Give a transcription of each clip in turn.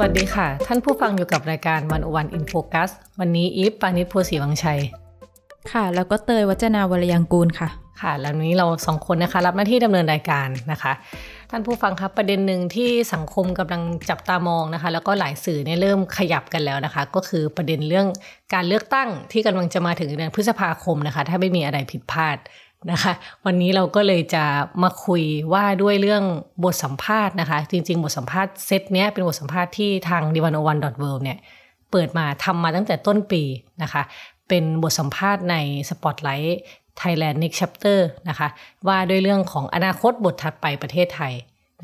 วัสดีค่ะ ท่านผู้ฟังอยู่กับรายการวันโอวันอินโฟคัสวันนี้อีฟปานิชโพสีวังชัย ค่ะ แล้วก็เตยวัจนาวรยังกูลค่ะ ค่ะ แล้วนี้เราสองคนนะคะ รับหน้าที่ดำเนินรายการนะคะ ท่านผู้ฟังครับประเด็นหนึ่งที่สังคมกำลังจับตามองนะคะ แล้วก็หลายสื่อเนี่ยเริ่มขยับกันแล้วนะคะ ก็คือประเด็นเรื่องการเลือกตั้งที่กำลังจะมาถึงเดือนพฤษภาคมนะคะ ถ้าไม่มีอะไรผิดพลาด นะคะ วันนี้เราก็เลยจะมาคุยว่าด้วยเรื่องบทสัมภาษณ์นะคะ จริง ๆ บทสัมภาษณ์เซตเนี้ยเป็นบทสัมภาษณ์ที่ทาง d ิวันโอวันดอทเเนี่ยเปิดมาทำมาตั้งแต่ต้นปีนะคะ เป็นบทสัมภาษณ์ใน Spotlight Thailand Next Chapter นะคะ ว่าด้วยเรื่องของอนาคตบทถัดไปประเทศไทย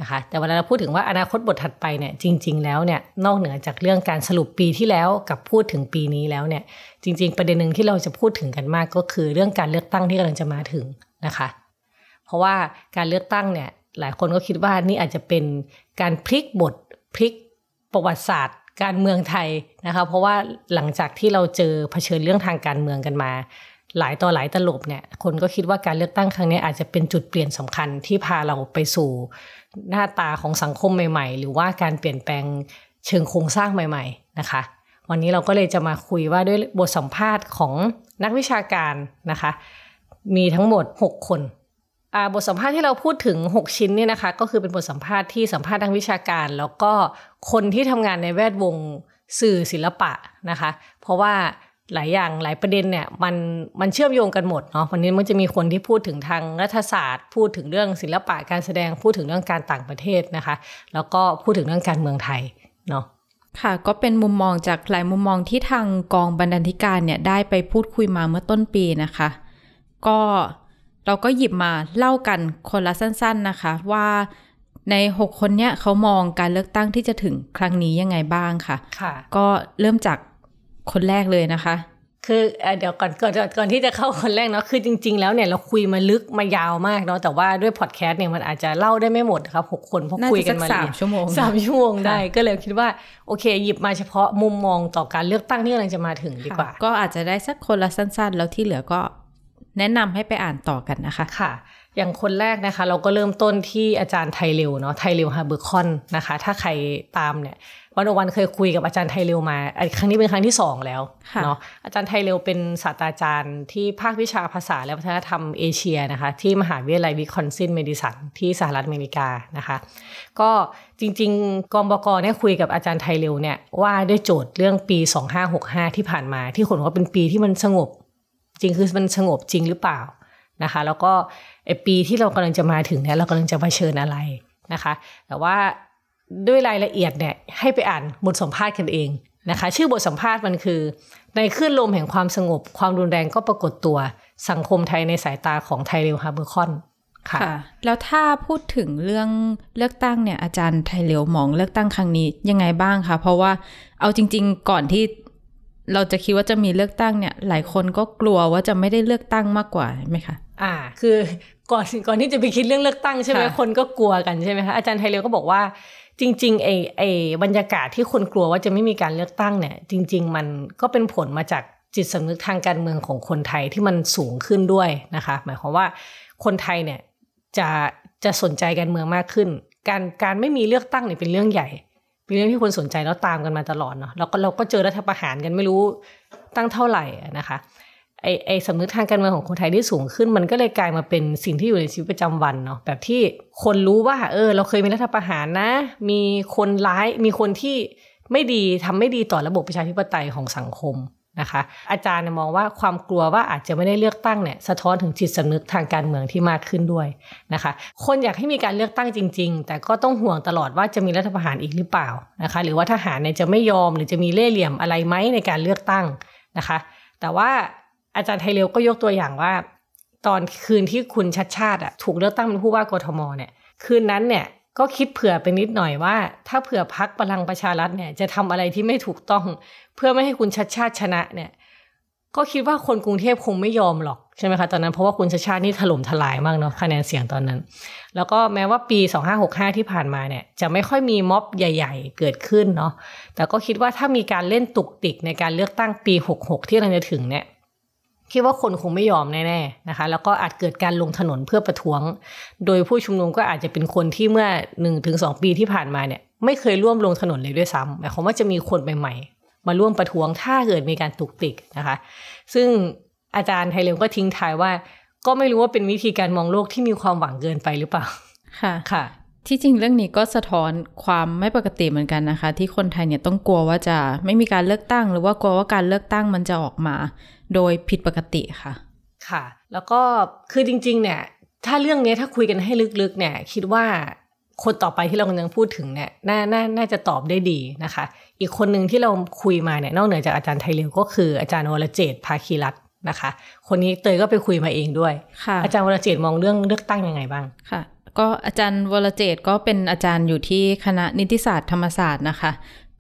นะคะแต่เวลาเราพูดถึงว่าอนาคตบทถัดไปเนี่ยจริง ๆ แล้วเนี่ยนอกเหนือจากเรื่องการสรุปปีที่แล้วกับพูดถึงปีนี้แล้วเนี่ยจริง ๆ ประเด็นหนึ่งที่เราจะพูดถึงกันมากก็คือเรื่องการเลือกตั้งที่กำลังจะมาถึงนะคะ เพราะว่าการเลือกตั้งเนี่ยหลายคนก็คิดว่านี่อาจจะเป็นการพลิกบทพลิกประวัติศาสตร์ การเมืองไทยนะคะเพราะว่าหลังจากที่เราเจอเผชิญเรื่องทางการเมืองกันมาหลายต่อหลายตลบเนี่ยคนก็คิดว่าการเลือกตั้งครั้งนี้อาจจะเป็นจุดเปลี่ยนสำคัญที่พาเราไปสู่ หน้าตาของสังคมใหม่ๆ หรือว่าการเปลี่ยนแปลงเชิงโครงสร้างใหม่ ๆ นะคะ วันนี้เราก็เลยจะมาคุยว่าด้วยบทสัมภาษณ์ของนักวิชาการนะคะ มีทั้งหมด 6 คนบทสัมภาษณ์ที่เราพูดถึง 6 ชิ้นเนี่ยนะคะ ก็คือเป็นบทสัมภาษณ์ที่สัมภาษณ์ทางวิชาการ แล้วก็คนที่ทำงานในแวดวงสื่อศิลปะนะคะ เพราะว่า หลายอย่างหลายประเด็นเนี่ยมันมันเชื่อมโยงกันหมดเนาะวันนี้มันจะมีคนที่พูดถึงทางรัฐศาสตร์ พูดถึงเรื่องศิลปะการแสดงพูดถึงเรื่องการต่างประเทศนะคะ แล้วก็พูดถึงเรื่องการเมืองไทยเนาะค่ะก็เป็นมุมมองจากหลายมุมมองที่ทางกองบรรณาธิการเนี่ยได้ไปพูดคุยมาเมื่อต้นปีนะคะ ก็เราก็หยิบมาเล่ากันคนละสั้น ๆนะคะ ว่าใน 6 คนเนี้ยเขามองการเลือกตั้งที่จะถึงครั้งนี้ยังไงบ้างค่ะค่ะก็เริ่มจาก คนแรกเลยนะคะ คือเดี๋ยวก่อนก่อนก่อนที่จะเข้าคนแรกเนาะคือจริง ๆ แล้วเนี่ยเราคุยมาลึกมายาวมากเนาะแต่ว่าด้วยพอดแคสต์เนี่ยมันอาจจะเล่าได้ไม่หมดครับหกคนเพราะคุยกันมาสามชั่วโมงสามชั่วโมงได้ก็เลยคิดว่าโอเค หยิบมาเฉพาะมุมมองต่อการเลือกตั้งที่กำลังจะมาถึงดีกว่า ก็อาจจะได้สักคนละสั้น ๆ แล้วที่เหลือก็แนะนำให้ไปอ่านต่อกันนะคะค่ะอย่างคนแรกนะคะ เราก็เริ่มต้นที่อาจารย์ไทเรลเนาะไทเรล ฮาเบอร์คอร์นนะคะ ถ้าใครตามเนี่ย One O One เคยคุยกับอาจารย์ไทเรลมาครั้งนี้เป็นครั้งที่สองแล้วเนาะอาจารย์ไทเรลเป็นศาสตราจารย์ที่ภาควิชาภาษาและวัฒนธรรมเอเชียนะคะ ที่มหาวิทยาลัยวิสคอนซินเมดิสันที่สหรัฐอเมริกานะคะ ก็จริง ๆกองบกเนี่ยคุยกับอาจารย์ไทเรวเนี่ยว่าด้วยโจทย์เรื่องปี 2565 ที่ผ่านมา ที่คนว่าเป็นปีที่มันสงบ จริงคือมันสงบจริงหรือเปล่านะคะ แล้วก็ปีที่เรากำลังจะมาถึงเนี่ยเรากำลังจะเผชิญอะไรนะคะ แต่ว่า ด้วยรายละเอียดเนี่ยให้ไปอ่านบทสัมภาษณ์กันเองนะคะ ชื่อบทสัมภาษณ์มันคือ ในคลื่นลมแห่งความสงบ ความรุนแรงก็ปรากฏตัวสังคมไทยในสายตาของไทเรลฮาเบอร์คอนค่ะ แล้วถ้าพูดถึงเรื่องเลือกตั้งเนี่ยอาจารย์ไทเรลมองเลือกตั้งครั้งนี้ยังไงบ้างคะเพราะว่าเอาจริง ๆ ก่อนที่เราจะคิดว่าจะมีเลือกตั้งเนี่ย หลายคนก็กลัวว่าจะไม่ได้เลือกตั้งมากกว่าไหมคะอ่า คือก่อนก่อนที่จะไปคิดเรื่องเลือกตั้งใช่ไหมคนก็กลัวกันใช่ไหมคะอาจารย์ไทเรลก็บอกว่า จริงๆไอ้ไอ้บรรยากาศที่คนกลัวว่าจะไม่มีการเลือกตั้งเนี่ย จริง ๆ มันก็เป็นผลมาจากจิตสำนึกทางการเมืองของคนไทยที่มันสูงขึ้นด้วยนะคะ หมายความว่าคนไทยเนี่ยจะจะสนใจการเมืองมากขึ้น การการไม่มีเลือกตั้งเนี่ยเป็นเรื่องใหญ่เป็นเรื่องที่คนสนใจแล้วตามกันมาตลอดเนาะแล้วก็เราก็เจอรัฐประหารกันไม่รู้ตั้งเท่าไหร่นะคะ ไอไอสำนึกทางการเมืองของคนไทยที่สูงขึ้น มันก็เลยกลายมาเป็นสิ่งที่อยู่ในชีวิตประจำวันเนาะแบบที่คนรู้ว่า เออ เราเคยมีรัฐประหารนะ มีคนร้ายมีคนที่ไม่ดีทำไม่ดีต่อระบบประชาธิปไตยของสังคมนะคะ อาจารย์มองว่าความกลัวว่าอาจจะไม่ได้เลือกตั้งเนี่ยสะท้อนถึงจิตสำนึกทางการเมืองที่มากขึ้นด้วยนะคะ คนอยากให้มีการเลือกตั้งจริง ๆ แต่ก็ต้องห่วงตลอดว่าจะมีรัฐประหารอีกหรือเปล่านะคะ หรือว่าทหารเนี่ยจะไม่ยอมหรือจะมีเล่ห์เหลี่ยมอะไรไหมในการเลือกตั้งนะคะ แต่ว่า อาจารย์ไทยเร็วก็ยกตัวอย่างว่า ตอนคืนที่คุณชัดชาติอะถูกเลือกตั้งเป็นผู้ว่ากทมเนี่ย คืนนั้นเนี่ยก็คิดเผื่อไปนิดหน่อยว่า ถ้าเผื่อพักพลังประชารัฐเนี่ยจะทำอะไรที่ไม่ถูกต้อง เพื่อไม่ให้คุณชัดชาติชนะเนี่ย ก็คิดว่าคนกรุงเทพคงไม่ยอมหรอกใช่ไหมคะตอนนั้นเพราะว่าคุณชัดชาตินี่ถล่มทลายมากเนาะคะแนนเสียงตอนนั้น แล้วก็แม้ว่าปี 2565 ที่ผ่านมาเนี่ย จะไม่ค่อยมีม็อบใหญ่ ๆ เกิดขึ้นเนาะแต่ก็คิดว่าถ้ามีการเล่นตุกติกในการเลือกตั้งปี 66 ที่กำลังจะถึงเนี่ย คิดว่าคนคงไม่ยอมแน่ๆนะคะ แล้วก็อาจเกิดการลงถนนเพื่อประท้วง โดยผู้ชุมนุมก็อาจจะเป็นคนที่เมื่อ1นถึงสปีที่ผ่านมาเนี่ยไม่เคยร่วมลงถนนเลยด้วยซ้ำหมายความว่าจะมีคนใหม่ๆ มาร่วมประท้วงถ้าเกิดมีการตุกติกนะคะ ซึ่งอาจารย์ไทยเร็วก็ทิ้งท้ายว่า ก็ไม่รู้ว่าเป็นวิธีการมองโลกที่มีความหวังเกินไปหรือเปล่าค่ะค่ะ ที่จริงเรื่องนี้ก็สะท้อนความไม่ปกติเหมือนกันนะคะ ที่คนไทยเนี่ยต้องกลัวว่าจะไม่มีการเลือกตั้ง หรือว่ากลัวว่าการเลือกตั้งมันจะออกมา โดยผิดปกติค่ะ ค่ะ แล้วก็คือจริง ๆ เนี่ย ถ้าเรื่องนี้ถ้าคุยกันให้ลึกๆ เนี่ย คิดว่าคนต่อไปที่เรากำลังพูดถึงเนี่ยน่าน่าน่าจะตอบได้ดีนะคะ อีกคนหนึ่งที่เราคุยมาเนี่ยนอกเหนือจากอาจารย์ไทยเร็วก็คืออาจารย์วรเจตภาคีรัตน์นะคะ คนนี้เตยก็ไปคุยมาเองด้วยค่ะอาจารย์วรเจตมองเรื่องเลือกตั้งยังไงบ้างค่ะ ก็อาจารย์วรเจตน์ก็เป็นอาจารย์อยู่ที่คณะนิติศาสตร์ธรรมศาสตร์นะคะ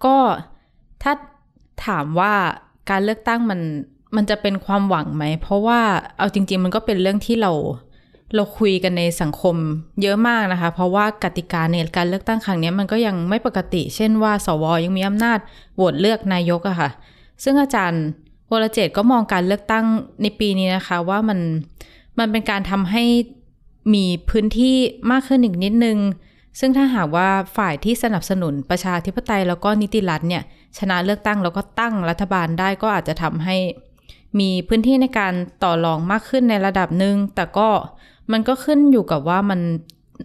ก็ถ้าถามว่าการเลือกตั้งมัน มันจะเป็นความหวังไหม เพราะว่าเอาจริง ๆ มันก็เป็นเรื่องที่เราเราคุยกันในสังคมเยอะมากนะคะ เพราะว่ากติกาในการเลือกตั้งครั้งนี้มันก็ยังไม่ปกติ เช่นว่า สวยังมีอำนาจโหวตเลือกนายกอะค่ะ ซึ่งอาจารย์วรเจต์ก็มองการเลือกตั้งในปีนี้นะคะ ว่ามันมันเป็นการทำให้มีพื้นที่มากขึ้นอีกนิดนึง ซึ่งถ้าหากว่าฝ่ายที่สนับสนุนประชาธิปไตยแล้วก็นิติรัฐเนี่ยชนะเลือกตั้งแล้วก็ตั้งรัฐบาลได้ก็อาจจะทำให้ มีพื้นที่ในการต่อรองมากขึ้นในระดับหนึ่งแต่ก็มันก็ขึ้นอยู่กับว่ามัน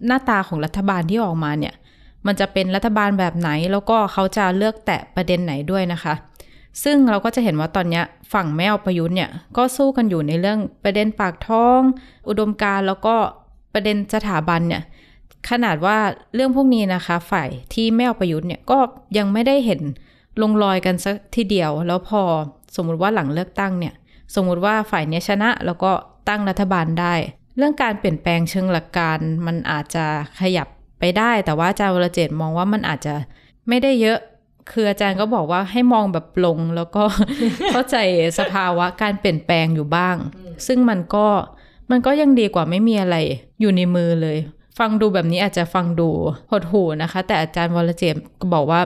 หน้าตาของรัฐบาลที่ออกมาเนี่ย มันจะเป็นรัฐบาลแบบไหน แล้วก็เขาจะเลือกแตะประเด็นไหนด้วยนะคะ ซึ่งเราก็จะเห็นว่าตอนนี้ฝั่งไม่อประยุทธ์เนี่ยก็สู้กันอยู่ในเรื่องประเด็นปากท้อง อุดมการแล้วก็ประเด็นสถาบันเนี่ยขนาดว่าเรื่องพวกนี้นะคะ ฝ่ายที่ไม่อประยุทธ์เนี่ยก็ยังไม่ได้เห็นลงรอยกันสักทีเดียว แล้วพอ สมมุติว่าหลังเลือกตั้งเนี่ย สมมุติว่าฝ่ายเนี้ยชนะแล้วก็ตั้งรัฐบาลได้ เรื่องการเปลี่ยนแปลงเชิงหลักการมันอาจจะขยับไปได้ แต่ว่าอาจารย์วรเจตมองว่ามันอาจจะไม่ได้เยอะคืออาจารย์ก็บอกว่าให้มองแบบปลงแล้วก็เข้าใจสภาวะการเปลี่ยนแปลงอยู่บ้าง ซึ่งมันก็มันก็ยังดีกว่าไม่มีอะไรอยู่ในมือเลย ฟังดูแบบนี้อาจจะฟังดูหดหูนะคะ แต่อาจารย์วรเจตน์ก็บอกว่า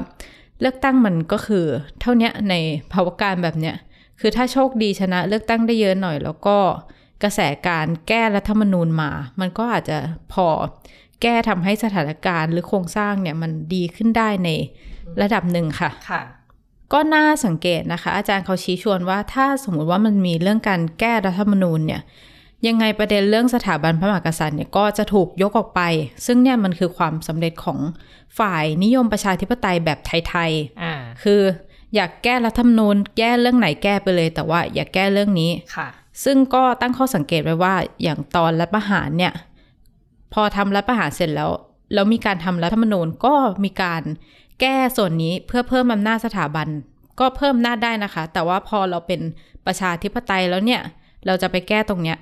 เลือกตั้งมันก็คือ เท่าเนี้ยในภาวะการแบบเนี้ยคือถ้าโชคดีชนะเลือกตั้งได้เยอะหน่อย แล้วก็กระแสการแก้รัฐธรรมนูญมา มันก็อาจจะพอแก้ทำให้สถานการณ์หรือโครงสร้างเนี่ยมันดีขึ้นได้ในระดับหนึ่งค่ะค่ะ ก็น่าสังเกตนะคะ อาจารย์เขาชี้ชวนว่าถ้าสมมุติว่ามันมีเรื่องการแก้รัฐธรรมนูญเนี่ย ยังไงประเด็นเรื่องสถาบันพระมหากษัตริย์เนี่ยก็จะถูกยกออกไป ซึ่งเนี่ยมันคือความสำเร็จของฝ่ายนิยมประชาธิปไตยแบบไทยๆอ่าคืออยากแก้รัฐธรรมนูญแก้เรื่องไหนแก้ไปเลย แต่ว่าอย่าแก้เรื่องนี้ค่ะ ซึ่งก็ตั้งข้อสังเกตไว้ว่าอย่างตอนรัฐประหารเนี่ย พอทำรัฐประหารเสร็จแล้วแล้วมีการทำรัฐธรรมนูญก็มีการแก้ส่วนนี้เพื่อเพิ่มอำนาจสถาบัน ก็เพิ่มอำนาจได้นะคะ แต่ว่าพอเราเป็นประชาธิปไตยแล้วเนี่ย เราจะไปแก้ตรงเนี้ย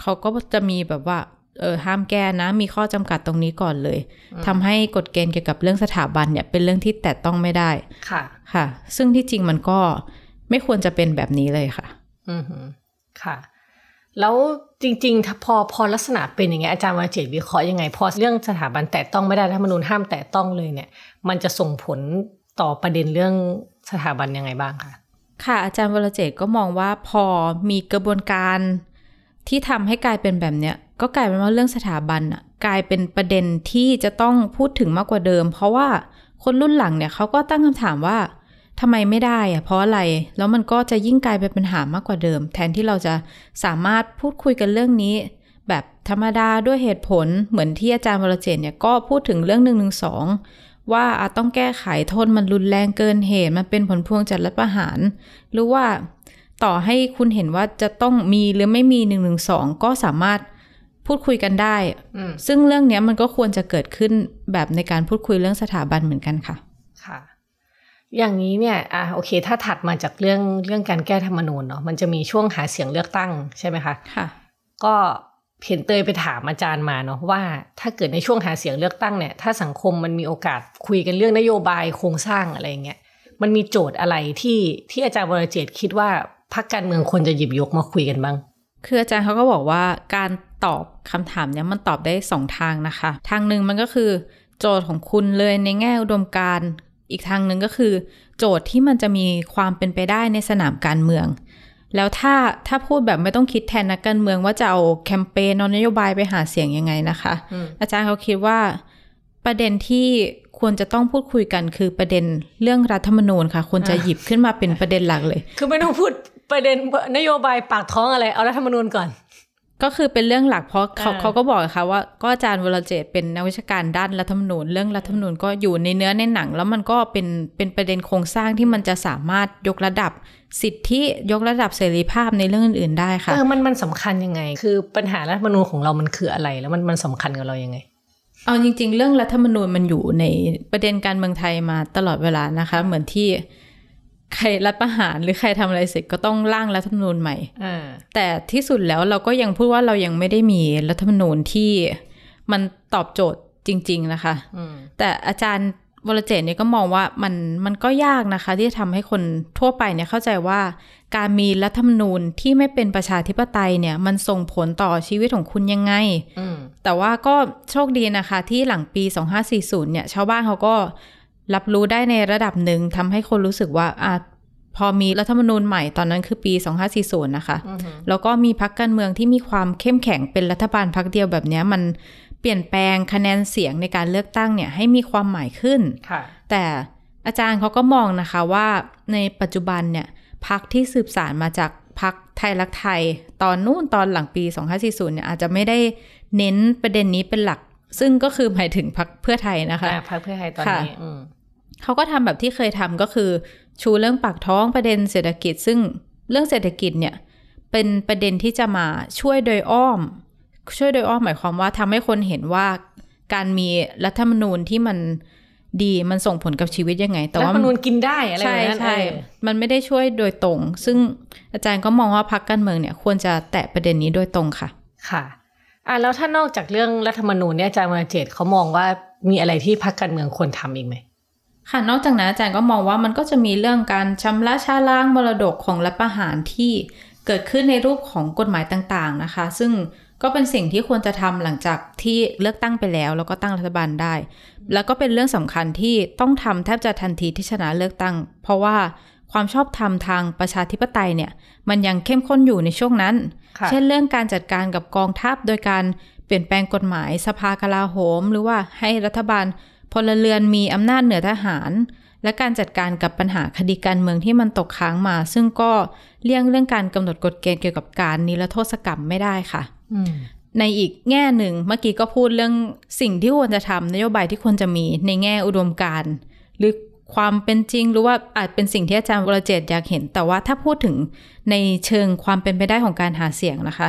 เขาก็จะมีแบบว่าเออห้ามแก้นะ มีข้อจำกัดตรงนี้ก่อนเลยทำให้กฎเกณฑ์เกี่ยวกับเรื่องสถาบันเนี่ยเป็นเรื่องที่แตะต้องไม่ได้ค่ะค่ะ ซึ่งที่จริงมันก็ไม่ควรจะเป็นแบบนี้เลยค่ะ อือหือค่ะ แล้วจริงๆถ้าพอพอลักษณะเป็นอย่างเงี้ยอาจารย์วาเจตวิเคราะห์ยังไง พอเรื่องสถาบันแตะต้องไม่ได้รัฐธรรมนูญห้ามแตะต้องเลยเนี่ย มันจะส่งผลต่อประเด็นเรื่องสถาบันยังไงบ้างคะค่ะ อาจารย์วรเจตน์ก็มองว่าพอมีกระบวนการ ที่ทำให้กลายเป็นแบบเนี้ยก็กลายเป็นว่าเรื่องสถาบันอะกลายเป็นประเด็นที่จะต้องพูดถึงมากกว่าเดิม เพราะว่าคนรุ่นหลังเนี่ยเขาก็ตั้งคำถามว่าทำไมไม่ได้อะเพราะอะไร แล้วมันก็จะยิ่งกลายเป็นปัญหามากกว่าเดิม แทนที่เราจะสามารถพูดคุยกันเรื่องนี้ แบบธรรมดาด้วยเหตุผลเหมือนที่อาจารย์วรเจนเนี่ยก็พูดถึงเรื่องหนึ่งหนึ่งสองว่าอาจต้องแก้ไขโทษมันรุนแรงเกินเหตุมันเป็นผลพวงจากรัฐประหาร หรือว่า ต่อให้คุณเห็นว่าจะต้องมีหรือไม่มีหนึ่งหนึ่งสองก็สามารถพูดคุยกันได้อืมซึ่งเรื่องเนี้ยมันก็ควรจะเกิดขึ้นแบบในการพูดคุยเรื่องสถาบันเหมือนกันค่ะ ค่ะ อย่างนี้เนี่ย อะโอเค ถ้าถัดมาจากเรื่องเรื่องการแก้ธรรมนูญเนาะ มันจะมีช่วงหาเสียงเลือกตั้งใช่ไหมคะ ค่ะ ก็เห็นเตยไปถามอาจารย์มาเนาะว่า ถ้าเกิดในช่วงหาเสียงเลือกตั้งเนี่ย ถ้าสังคมมันมีโอกาสคุยกันเรื่องนโยบายโครงสร้างอะไรเงี้ย มันมีโจทย์อะไรที่ที่อาจารย์วรเจตน์คิดว่า พรรคการเมืองควรจะหยิบยกมาคุยกันบ้าง คืออาจารย์เขาก็บอกว่าการตอบคำถามเนี้ยมันตอบได้สองทางนะคะ ทางหนึ่งมันก็คือ โจทย์ของคุณเลยในแง่อุดมการณ์ อีกทางหนึ่งก็คือ โจทย์ที่มันจะมีความเป็นไปได้ในสนามการเมือง แล้วถ้าถ้าพูดแบบไม่ต้องคิดแทนนักการเมืองว่าจะเอาแคมเปญเอานโยบายไปหาเสียงยังไงนะคะอืมอาจารย์เขาคิดว่าประเด็นที่ควรจะต้องพูดคุยกันคือประเด็นเรื่องรัฐธรรมนูญค่ะควรจะหยิบขึ้นมาเป็นประเด็นหลักเลย คือไม่ต้องพูด ประเด็นนโยบายปากท้องอะไร เอารัฐธรรมนูญก่อน ก็คือเป็นเรื่องหลักเพราะเขาอ่าเขาก็บอกค่ะว่าก็อาจารย์วรเจตน์เป็นนักวิชาการด้านรัฐธรรมนูญเรื่องรัฐธรรมนูญก็อยู่ในเนื้อในหนัง แล้วมันก็เป็นเป็นประเด็นโครงสร้างที่มันจะสามารถยกระดับสิทธิยกระดับเสรีภาพในเรื่องอื่นๆได้ค่ะเออมันมันสำคัญยังไง คือปัญหารัฐธรรมนูญของเรามันคืออะไร แล้วมันมันสำคัญกับเรายังไงเอาจริง ๆ เรื่องรัฐธรรมนูญมันอยู่ในประเด็นการเมืองไทยมาตลอดเวลานะคะ เหมือนที่ ใครรัฐประหารหรือใครทำอะไรเสร็จก็ต้องร่างรัฐธรรมนูญใหม่อ่าแต่ที่สุดแล้วเราก็ยังพูดว่าเรายังไม่ได้มีรัฐธรรมนูญที่มันตอบโจทย์จริง ๆ นะคะอืมแต่อาจารย์วรเจตน์เนี่ยก็มองว่ามันมันก็ยากนะคะ ที่จะทำให้คนทั่วไปเนี่ยเข้าใจว่าการมีรัฐธรรมนูญที่ไม่เป็นประชาธิปไตยเนี่ย มันส่งผลต่อชีวิตของคุณยังไงอืมแต่ว่าก็โชคดีนะคะ ที่หลังปี 2540 เนี่ย ชาวบ้านเขาก็ รับรู้ได้ในระดับหนึ่งทำให้คนรู้สึกว่าอะพอมีรัฐธรรมนูญใหม่ตอนนั้นคือปี 2540 นะคะอือหือแล้วก็มีพักการเมืองที่มีความเข้มแข็งเป็นรัฐบาลพักเดียวแบบเนี้ยมันเปลี่ยนแปลงคะแนนเสียงในการเลือกตั้งเนี่ยให้มีความหมายขึ้นค่ะแต่อาจารย์เขาก็มองนะคะว่าในปัจจุบันเนี่ยพักที่สืบสารมาจากพักไทยรักไทย ตอนนู่นตอนหลังปี 2540 เนี่ยอาจจะไม่ได้เน้นประเด็นนี้เป็นหลัก ซึ่งก็คือหมายถึงพักเพื่อไทยนะคะอ่าพรรคเพื่อไทยตอนนี้ค่ะอืม เขาก็ทำแบบที่เคยทำก็คือ ชูเรื่องปากท้องประเด็นเศรษฐกิจ ซึ่งเรื่องเศรษฐกิจเนี่ยเป็นประเด็นที่จะมาช่วยโดยอ้อม ช่วยโดยอ้อมหมายความว่าทำให้คนเห็นว่าการมีรัฐธรรมนูญที่มันดีมันส่งผลกับชีวิตยังไง แต่รัฐว่าธรรมมันนูญกินได้อะไรแบใช่บนั้นใช่เออมันไม่ได้ช่วยโดยตรง ซึ่งอาจารย์ก็มองว่าพรรคการเมืองเนี่ยควรจะแตะประเด็นนี้โดยตรงค่ะ ค่ะอะแล้วถ้านอกจากเรื่องรัฐธรรมนูญเนี่ยอาจารย์วรเจตน์เขามองว่ามีอะไรที่พรรคการเมืองควรทำอีกไหม ค่ะนอกจากนั้นอาจารย์ก็มองว่ามันก็จะมีเรื่องการชำระชาล้างมรดกของรัฐประหารที่เกิดขึ้นในรูปของกฎหมายต่างๆนะคะ ซึ่งก็เป็นสิ่งที่ควรจะทำหลังจากที่เลือกตั้งไปแล้ว แล้วก็ตั้งรัฐบาลได้ แล้วก็เป็นเรื่องสำคัญที่ต้องทำแทบจะทันทีที่ชนะเลือกตั้ง เพราะว่าความชอบธรรมทางประชาธิปไตยเนี่ย มันยังเข้มข้นอยู่ในช่วงนั้นค่ะเช่นเรื่องการจัดการกับกองทัพโดยการเปลี่ยนแปลงกฎหมายสภากลาโหม หรือว่าให้รัฐบาล พลเรือนมีอำนาจเหนือทหาร และการจัดการกับปัญหาคดีการเมืองที่มันตกค้างมา ซึ่งก็เลี่ยงเรื่องการกำหนดกฎเกณฑ์เกี่ยวกับการนิรโทษกรรมไม่ได้ค่ะอืมในอีกแง่หนึ่งเมื่อกี้ก็พูดเรื่องสิ่งที่ควรจะทำนโยบายที่ควรจะมีในแง่อุดมการณ์หรือความเป็นจริงหรือว่าอาจเป็นสิ่งที่อาจารย์วรเจตน์อยากเห็น แต่ว่าถ้าพูดถึงในเชิงความเป็นไปได้ของการหาเสียงนะคะ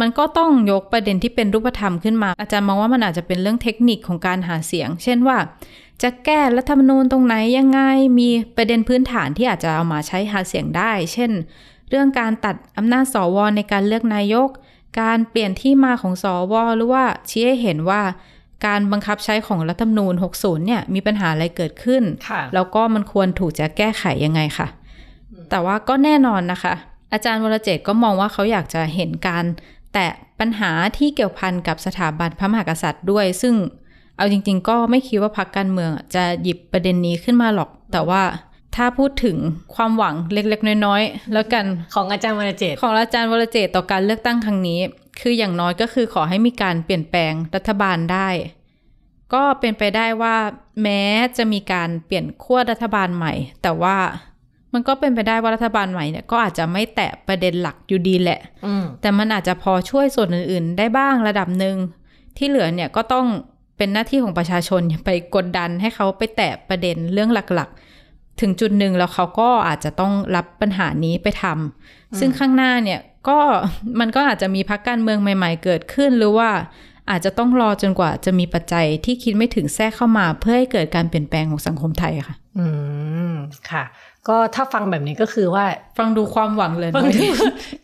มันก็ต้องยกประเด็นที่เป็นรูปธรรมขึ้นมา อาจารย์มองว่ามันอาจจะเป็นเรื่องเทคนิคของการหาเสียง เช่นว่า จะแก้รัฐธรรมนูญตรงไหนยังไง มีประเด็นพื้นฐานที่อาจจะเอามาใช้หาเสียงได้ เช่น เรื่องการตัดอำนาจสวในการเลือกนายก การเปลี่ยนที่มาของสวหรือว่าชี้ให้เห็นว่าการบังคับใช้ของรัฐธรรมนูญ 60 เนี่ยมีปัญหาอะไรเกิดขึ้นค่ะแล้วก็มันควรถูกจะแก้ไขยังไงค่ะ แต่ว่าก็แน่นอนนะคะ อาจารย์วรเจตน์ก็มองว่าเขาอยากจะเห็นการ แตะปัญหาที่เกี่ยวพันกับสถาบันพระมหากษัตริย์ด้วย ซึ่งเอาจริง ๆ ก็ไม่คิดว่าพรรคการเมืองจะหยิบประเด็นนี้ขึ้นมาหรอก แต่ว่าถ้าพูดถึงความหวังเล็กๆ น้อยๆ แล้วกันของอาจารย์วรเจตน์ของอาจารย์วรเจตน์ต่อการเลือกตั้งครั้งนี้ คืออย่างน้อยก็คือขอให้มีการเปลี่ยนแปลงรัฐบาลได้ ก็เป็นไปได้ว่า แม้จะมีการเปลี่ยนขั้วรัฐบาลใหม่ แต่ว่า มันก็เป็นไปได้ว่ารัฐบาลใหม่เนี่ยก็อาจจะไม่แตะประเด็นหลักอยู่ดีแหละอืมแต่มันอาจจะพอช่วยส่วนอื่น ๆ ได้บ้างระดับหนึ่งที่เหลือเนี่ยก็ต้องเป็นหน้าที่ของประชาชนไปกดดันให้เขาไปแตะประเด็นเรื่องหลักๆ ถึงจุดหนึ่งแล้วเขาก็อาจจะต้องรับปัญหานี้ไปทำซึ่งข้างหน้าเนี่ยก็มันก็อาจจะมีพักการเมืองใหม่ ๆ เกิดขึ้นหรือว่าอาจจะต้องรอจนกว่าจะมีปัจจัยที่คิดไม่ถึงแทรกเข้ามา เพื่อให้เกิดการเปลี่ยนแปลงของสังคมไทยค่ะ อืมค่ะ ก็ถ้าฟังแบบนี้ก็คือว่าฟังดูความหวังเลยบางนะที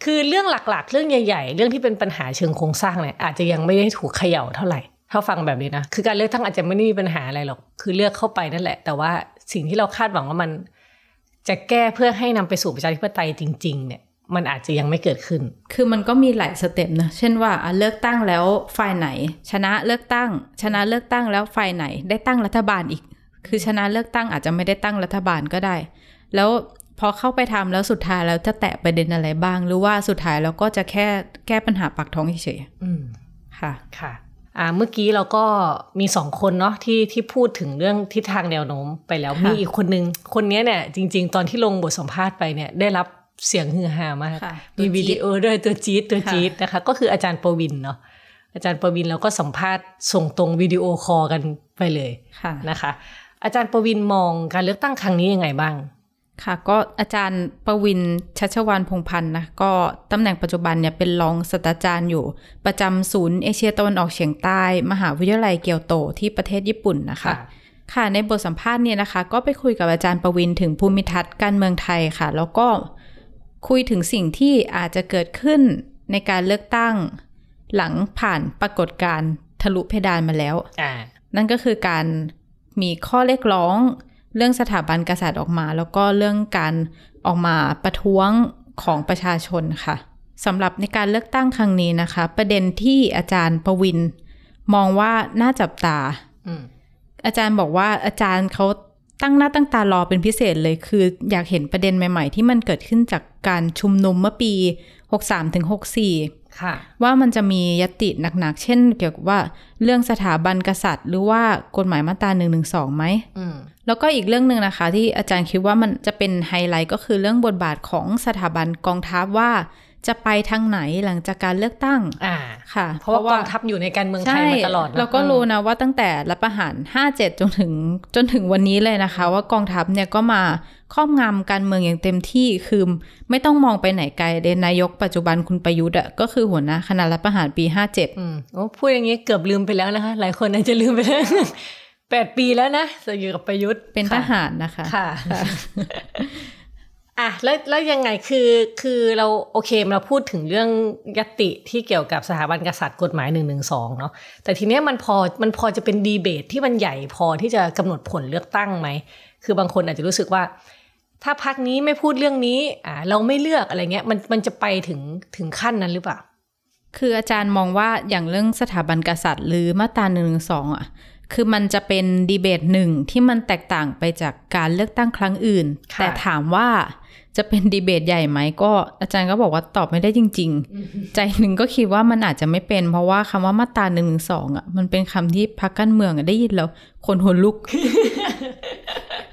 คือเรื่องหลักๆ เรื่องใหญ่ ๆ เรื่องที่เป็นปัญหาเชิงโครงสร้างเนี่ยอาจจะยังไม่ได้ถูกเขย่าเท่าไหร่ถ้าฟังแบบนี้นะคือการเลือกตั้งอาจจะไม่ได้มีปัญหาอะไรหรอก คือเลือกเข้าไปนั่นแหละ แต่ว่าสิ่งที่เราคาดหวังว่ามัน จะแก้เพื่อให้นำไปสู่ประชาธิปไตยจริง ๆ เนี่ย มันอาจจะยังไม่เกิดขึ้น คือมันก็มีหลายสเต็ปนะเช่นว่าอะเลือกตั้งแล้วฝ่ายไหน ชนะเลือกตั้ง ชนะเลือกตั้งแล้วฝ่ายไหน ได้ตั้งรัฐบาลอีก คือชนะเลือกตั้งอาจจะไม่ได้ตั้งรัฐบาลก็ได้ แล้วพอเข้าไปทำแล้วสุดท้ายแล้วจะแตะประเด็นอะไรบ้าง หรือว่าสุดท้ายเราก็จะแค่แก้ปัญหาปากท้องเฉยอืมๆค่ะค่ะอ่าเมื่อกี้เราก็มีสองคนเนาะที่ที่พูดถึงเรื่องทิศทางแนวโน้มไปแล้วค่ะมีอีกคนนึง คนเนี้ยเนี่ยจริง ๆ ตอนที่ลงบทสัมภาษณ์ไปเนี่ยได้รับเสียงฮือฮามากค่ะมีวิดีโอด้วยตัวจี๊ดตัวค่ะจี๊ดนะคะ ก็คืออาจารย์ประวินเนาะอาจารย์ประวินเราก็สัมภาษณ์ส่งตรงวิดีโอคอลกันไปเลยค่ะนะคะ อาจารย์ประวินมองการเลือกตั้งครั้งนี้ยังไงบ้าง ค่ะก็อาจารย์ประวินชัชวานพงษ์พันธ์นะก็ตำแหน่งปัจจุบันเนี่ยเป็นรองศาสตราจารย์อยู่ ประจำศูนย์เอเชียตะวันออกเฉียงใต้ มหาวิทยาลัยเกียวโตที่ประเทศญี่ปุ่นนะคะค่ะค่ะในบทสัมภาษณ์เนี่ยนะคะ ก็ไปคุยกับอาจารย์ประวินถึงภูมิทัศน์การเมืองไทยค่ะ แล้วก็คุยถึงสิ่งที่อาจจะเกิดขึ้นในการเลือกตั้งหลังผ่านปรากฏการณ์ทะลุเพดานมาแล้วอ่านั่นก็คือการมีข้อเรียกร้อง เรื่องสถาบันกษัตริย์ออกมา แล้วก็เรื่องการออกมาประท้วงของประชาชนค่ะสำหรับในการเลือกตั้งครั้งนี้นะคะ ประเด็นที่อาจารย์ประวินมองว่าน่าจับตาอืมอาจารย์บอกว่าอาจารย์เขาตั้งหน้าตั้งตารอเป็นพิเศษเลย คืออยากเห็นประเด็นใหม่ ๆ ที่มันเกิดขึ้นจากการชุมนุมเมื่อปี 63-64ค่ะว่ามันจะมียติหนักๆ เช่น เกี่ยวกับว่าเรื่องสถาบันกษัตริย์ หรือว่ากฎหมายมาตรา1นึไหมอืม แล้วก็อีกเรื่องหนึ่งนะคะ ที่อาจารย์คิดว่ามันจะเป็นไฮไลท์ก็คือเรื่องบทบาทของสถาบันกองทัพว่าจะไปทางไหนหลังจากการเลือกตั้งอ่าค่ะ เพราะว่ากองทัพอยู่ในการเมืองไทยมาตลอดนะเราก็รู้นะว่าตั้งแต่รัฐประหาร 57 จนถึงจนถึงวันนี้เลยนะคะ ว่ากองทัพเนี่ยก็มาครอบงำการเมืองอย่างเต็มที่คือไม่ต้องมองไปไหนไกลเดนนายกปัจจุบันคุณประยุทธ์อะก็คือหัวหน้าคณะรัฐประหารปี 57อืมโอ้พูดอย่างนี้เกือบลืมไปแล้วนะคะ หลายคนอาจจะลืมไปแล้ว แปดปีแล้วนะจะอยู่กับประยุทธ์เป็นทค่ะหารนะคะค่ะอะแล้วแล้วยังไงคือคือเราโอเคเราพูดถึงเรื่องยติที่เกี่ยวกับสถาบันกษัตริย์กฎหมายหนึ่งหนึ่งสองเนาะแต่ทีเนี้ยมันพอมันพอจะเป็นดีเบตที่มันใหญ่พอที่จะกำหนดผลเลือกตั้งไหม คือบางคนอาจจะรู้สึกว่า ถ้าพักนี้ไม่พูดเรื่องนี้อ่าเราไม่เลือกอะไรเงี้ยมันมันจะไปถึงถึงขั้นนั้นหรือเปล่า คืออาจารย์มองว่าอย่างเรื่องสถาบันกษัตริย์ หรือมาตราหนึ่งสองอะ คือมันจะเป็นดีเบตหนึ่งที่มันแตกต่างไปจากการเลือกตั้งครั้งอื่นค่ะแต่ถามว่าจะเป็นดีเบตใหญ่ไหมก็อาจารย์ก็บอกว่าตอบไม่ได้จริง ๆ ใจหนึ่งก็คิดว่ามันอาจจะไม่เป็น เพราะว่าคำว่ามาตราหนึ่งสองอะมันเป็นคำที่พักการเมืองอะได้ยินแล้วคนหัวลุก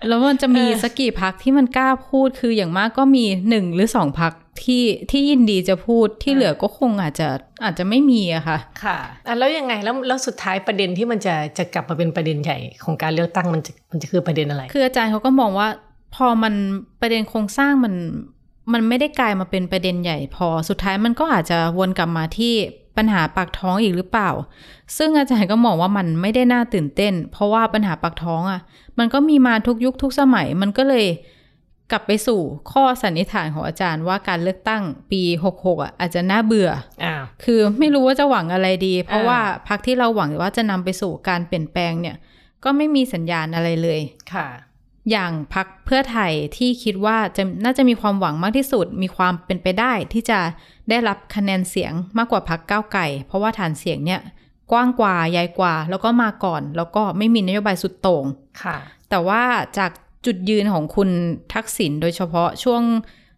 แล้วมันจะมีสักกี่พักที่มันกล้าพูดคืออย่างมากก็มีหนึ่งหรือสองพักที่ที่ยินดีจะพูดที่เหลือก็คงอาจจะอาจจะไม่มีอะค่ะค่ะอะแล้วยังไงแล้วแล้วสุดท้ายประเด็นที่มันจะจะกลับมาเป็นประเด็นใหญ่ของการเลือกตั้งมันจะมันจะคือประเด็นอะไร คืออาจารย์เขาก็มองว่าพอมันประเด็นโครงสร้างมันมันไม่ได้กลายมาเป็นประเด็นใหญ่พอสุดท้ายมันก็อาจจะวนกลับมาที่ ปัญหาปากท้องอีกหรือเปล่า ซึ่งอาจารย์ก็มองว่ามันไม่ได้น่าตื่นเต้น เพราะว่าปัญหาปากท้องอะ่ะ มันก็มีมาทุกยุคทุกสมัย มันก็เลยกลับไปสู่ข้อสันนิษฐานของอาจารย์ว่าการเลือกตั้งปี 66 อะอาจจะน่าเบื่ออ้าวคือไม่รู้ว่าจะหวังอะไรดี เพราะอ่าว่าพักที่เราหวังว่าจะนำไปสู่การเปลี่ยนแปลงเนี่ย ก็ไม่มีสัญญาณอะไรเลย ค่ะ อย่างพักเพื่อไทยที่คิดว่าจะน่าจะมีความหวังมากที่สุด มีความเป็นไปได้ที่จะได้รับคะแนนเสียงมากกว่าพักก้าวไก่ เพราะว่าฐานเสียงเนี่ยกว้างกว่าใหญ่กว่า แล้วก็มาก่อน แล้วก็ไม่มีนโยบายสุดโต่งค่ะ แต่ว่าจากจุดยืนของคุณทักษิณโดยเฉพาะช่วง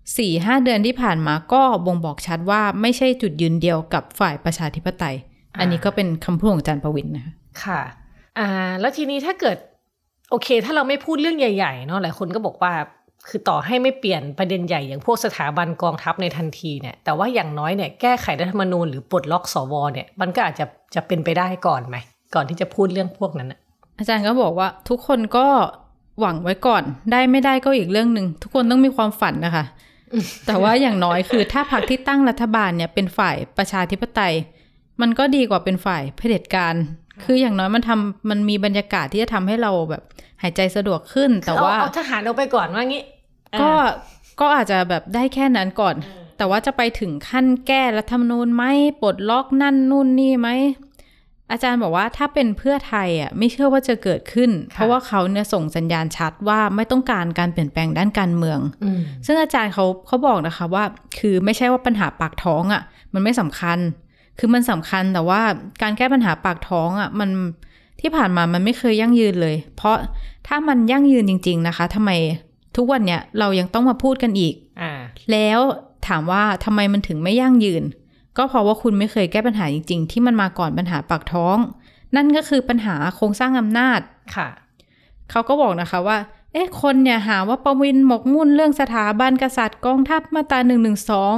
4-5เดือนที่ผ่านมาก็บ่งบอกชัดว่าไม่ใช่จุดยืนเดียวกับฝ่ายประชาธิปไตย อันนี้ก็เป็นคำพูดของอาจารย์ประวินนะคะค่ะอ่าแล้วทีนี้ถ้าเกิด โอเค ถ้าเราไม่พูดเรื่องใหญ่ๆเนาะหลายคนก็บอกว่าคือต่อให้ไม่เปลี่ยนประเด็นใหญ่อย่างพวกสถาบันกองทัพในทันทีเนี่ยแต่ว่าอย่างน้อยเนี่ยแก้ไขรัฐธรรมนูญหรือปลดล็อกสวเนี่ยมันก็อาจจะจะเป็นไปได้ก่อนไหมก่อนที่จะพูดเรื่องพวกนั้นน่ะอาจารย์ก็บอกว่าทุกคนก็หวังไว้ก่อน ได้ไม่ได้ก็อีกเรื่องหนึ่งทุกคนต้องมีความฝันนะคะ แต่ว่าอย่างน้อยคือถ้าพรรคที่ตั้งรัฐบาลเนี่ยเป็นฝ่ายประชาธิปไตย มันก็ดีกว่าเป็นฝ่ายเผด็จการ คืออย่างน้อยมันทำมันมีบรรยากาศที่จะทำให้เราแบบ หายใจสะดวกขึ้น แต่เอาว่าเอาทหารเอาไปก่อนว่างี้ ก็ก็อาจจะแบบได้แค่นั้นก่อน แต่ว่าจะไปถึงขั้นแก้รัฐธรรมนูญไหมปลดล็อกนั่นนู่นนี่ไหมอาจารย์บอกว่าถ้าเป็นเพื่อไทยอะไม่เชื่อว่าจะเกิดขึ้น เพราะว่าเขาเนี่ยส่งสัญญาณชัดว่าไม่ต้องการการเปลี่ยนแปลงด้านการเมืองอืมซึ่งอาจารย์เขาเขาบอกนะคะว่า คือไม่ใช่ว่าปัญหาปากท้องอะ่ะ มันไม่สำคัญ คือมันสำคัญแต่ว่าการแก้ปัญหาปากท้องอะ่ะมัน ที่ผ่านมามันไม่เคยยั่งยืนเลย เพราะถ้ามันยั่งยืนจริง ๆนะคะทำไมทุกวันเนี้ยเรายังต้องมาพูดกันอีกอ่าแล้วถามว่าทำไมมันถึงไม่ยั่งยืน ก็เพราะว่าคุณไม่เคยแก้ปัญหาจริง ๆ ที่มันมาก่อนปัญหาปากท้อง นั่นก็คือปัญหาโครงสร้างอำนาจค่ะ เขาก็บอกนะคะว่า เอ๊ะคนเนี่ยหาว่าประวินหมกมุ่นเรื่องสถาบันกษัตริย์กองทัพมาตราหนึ่งหนึ่งสอง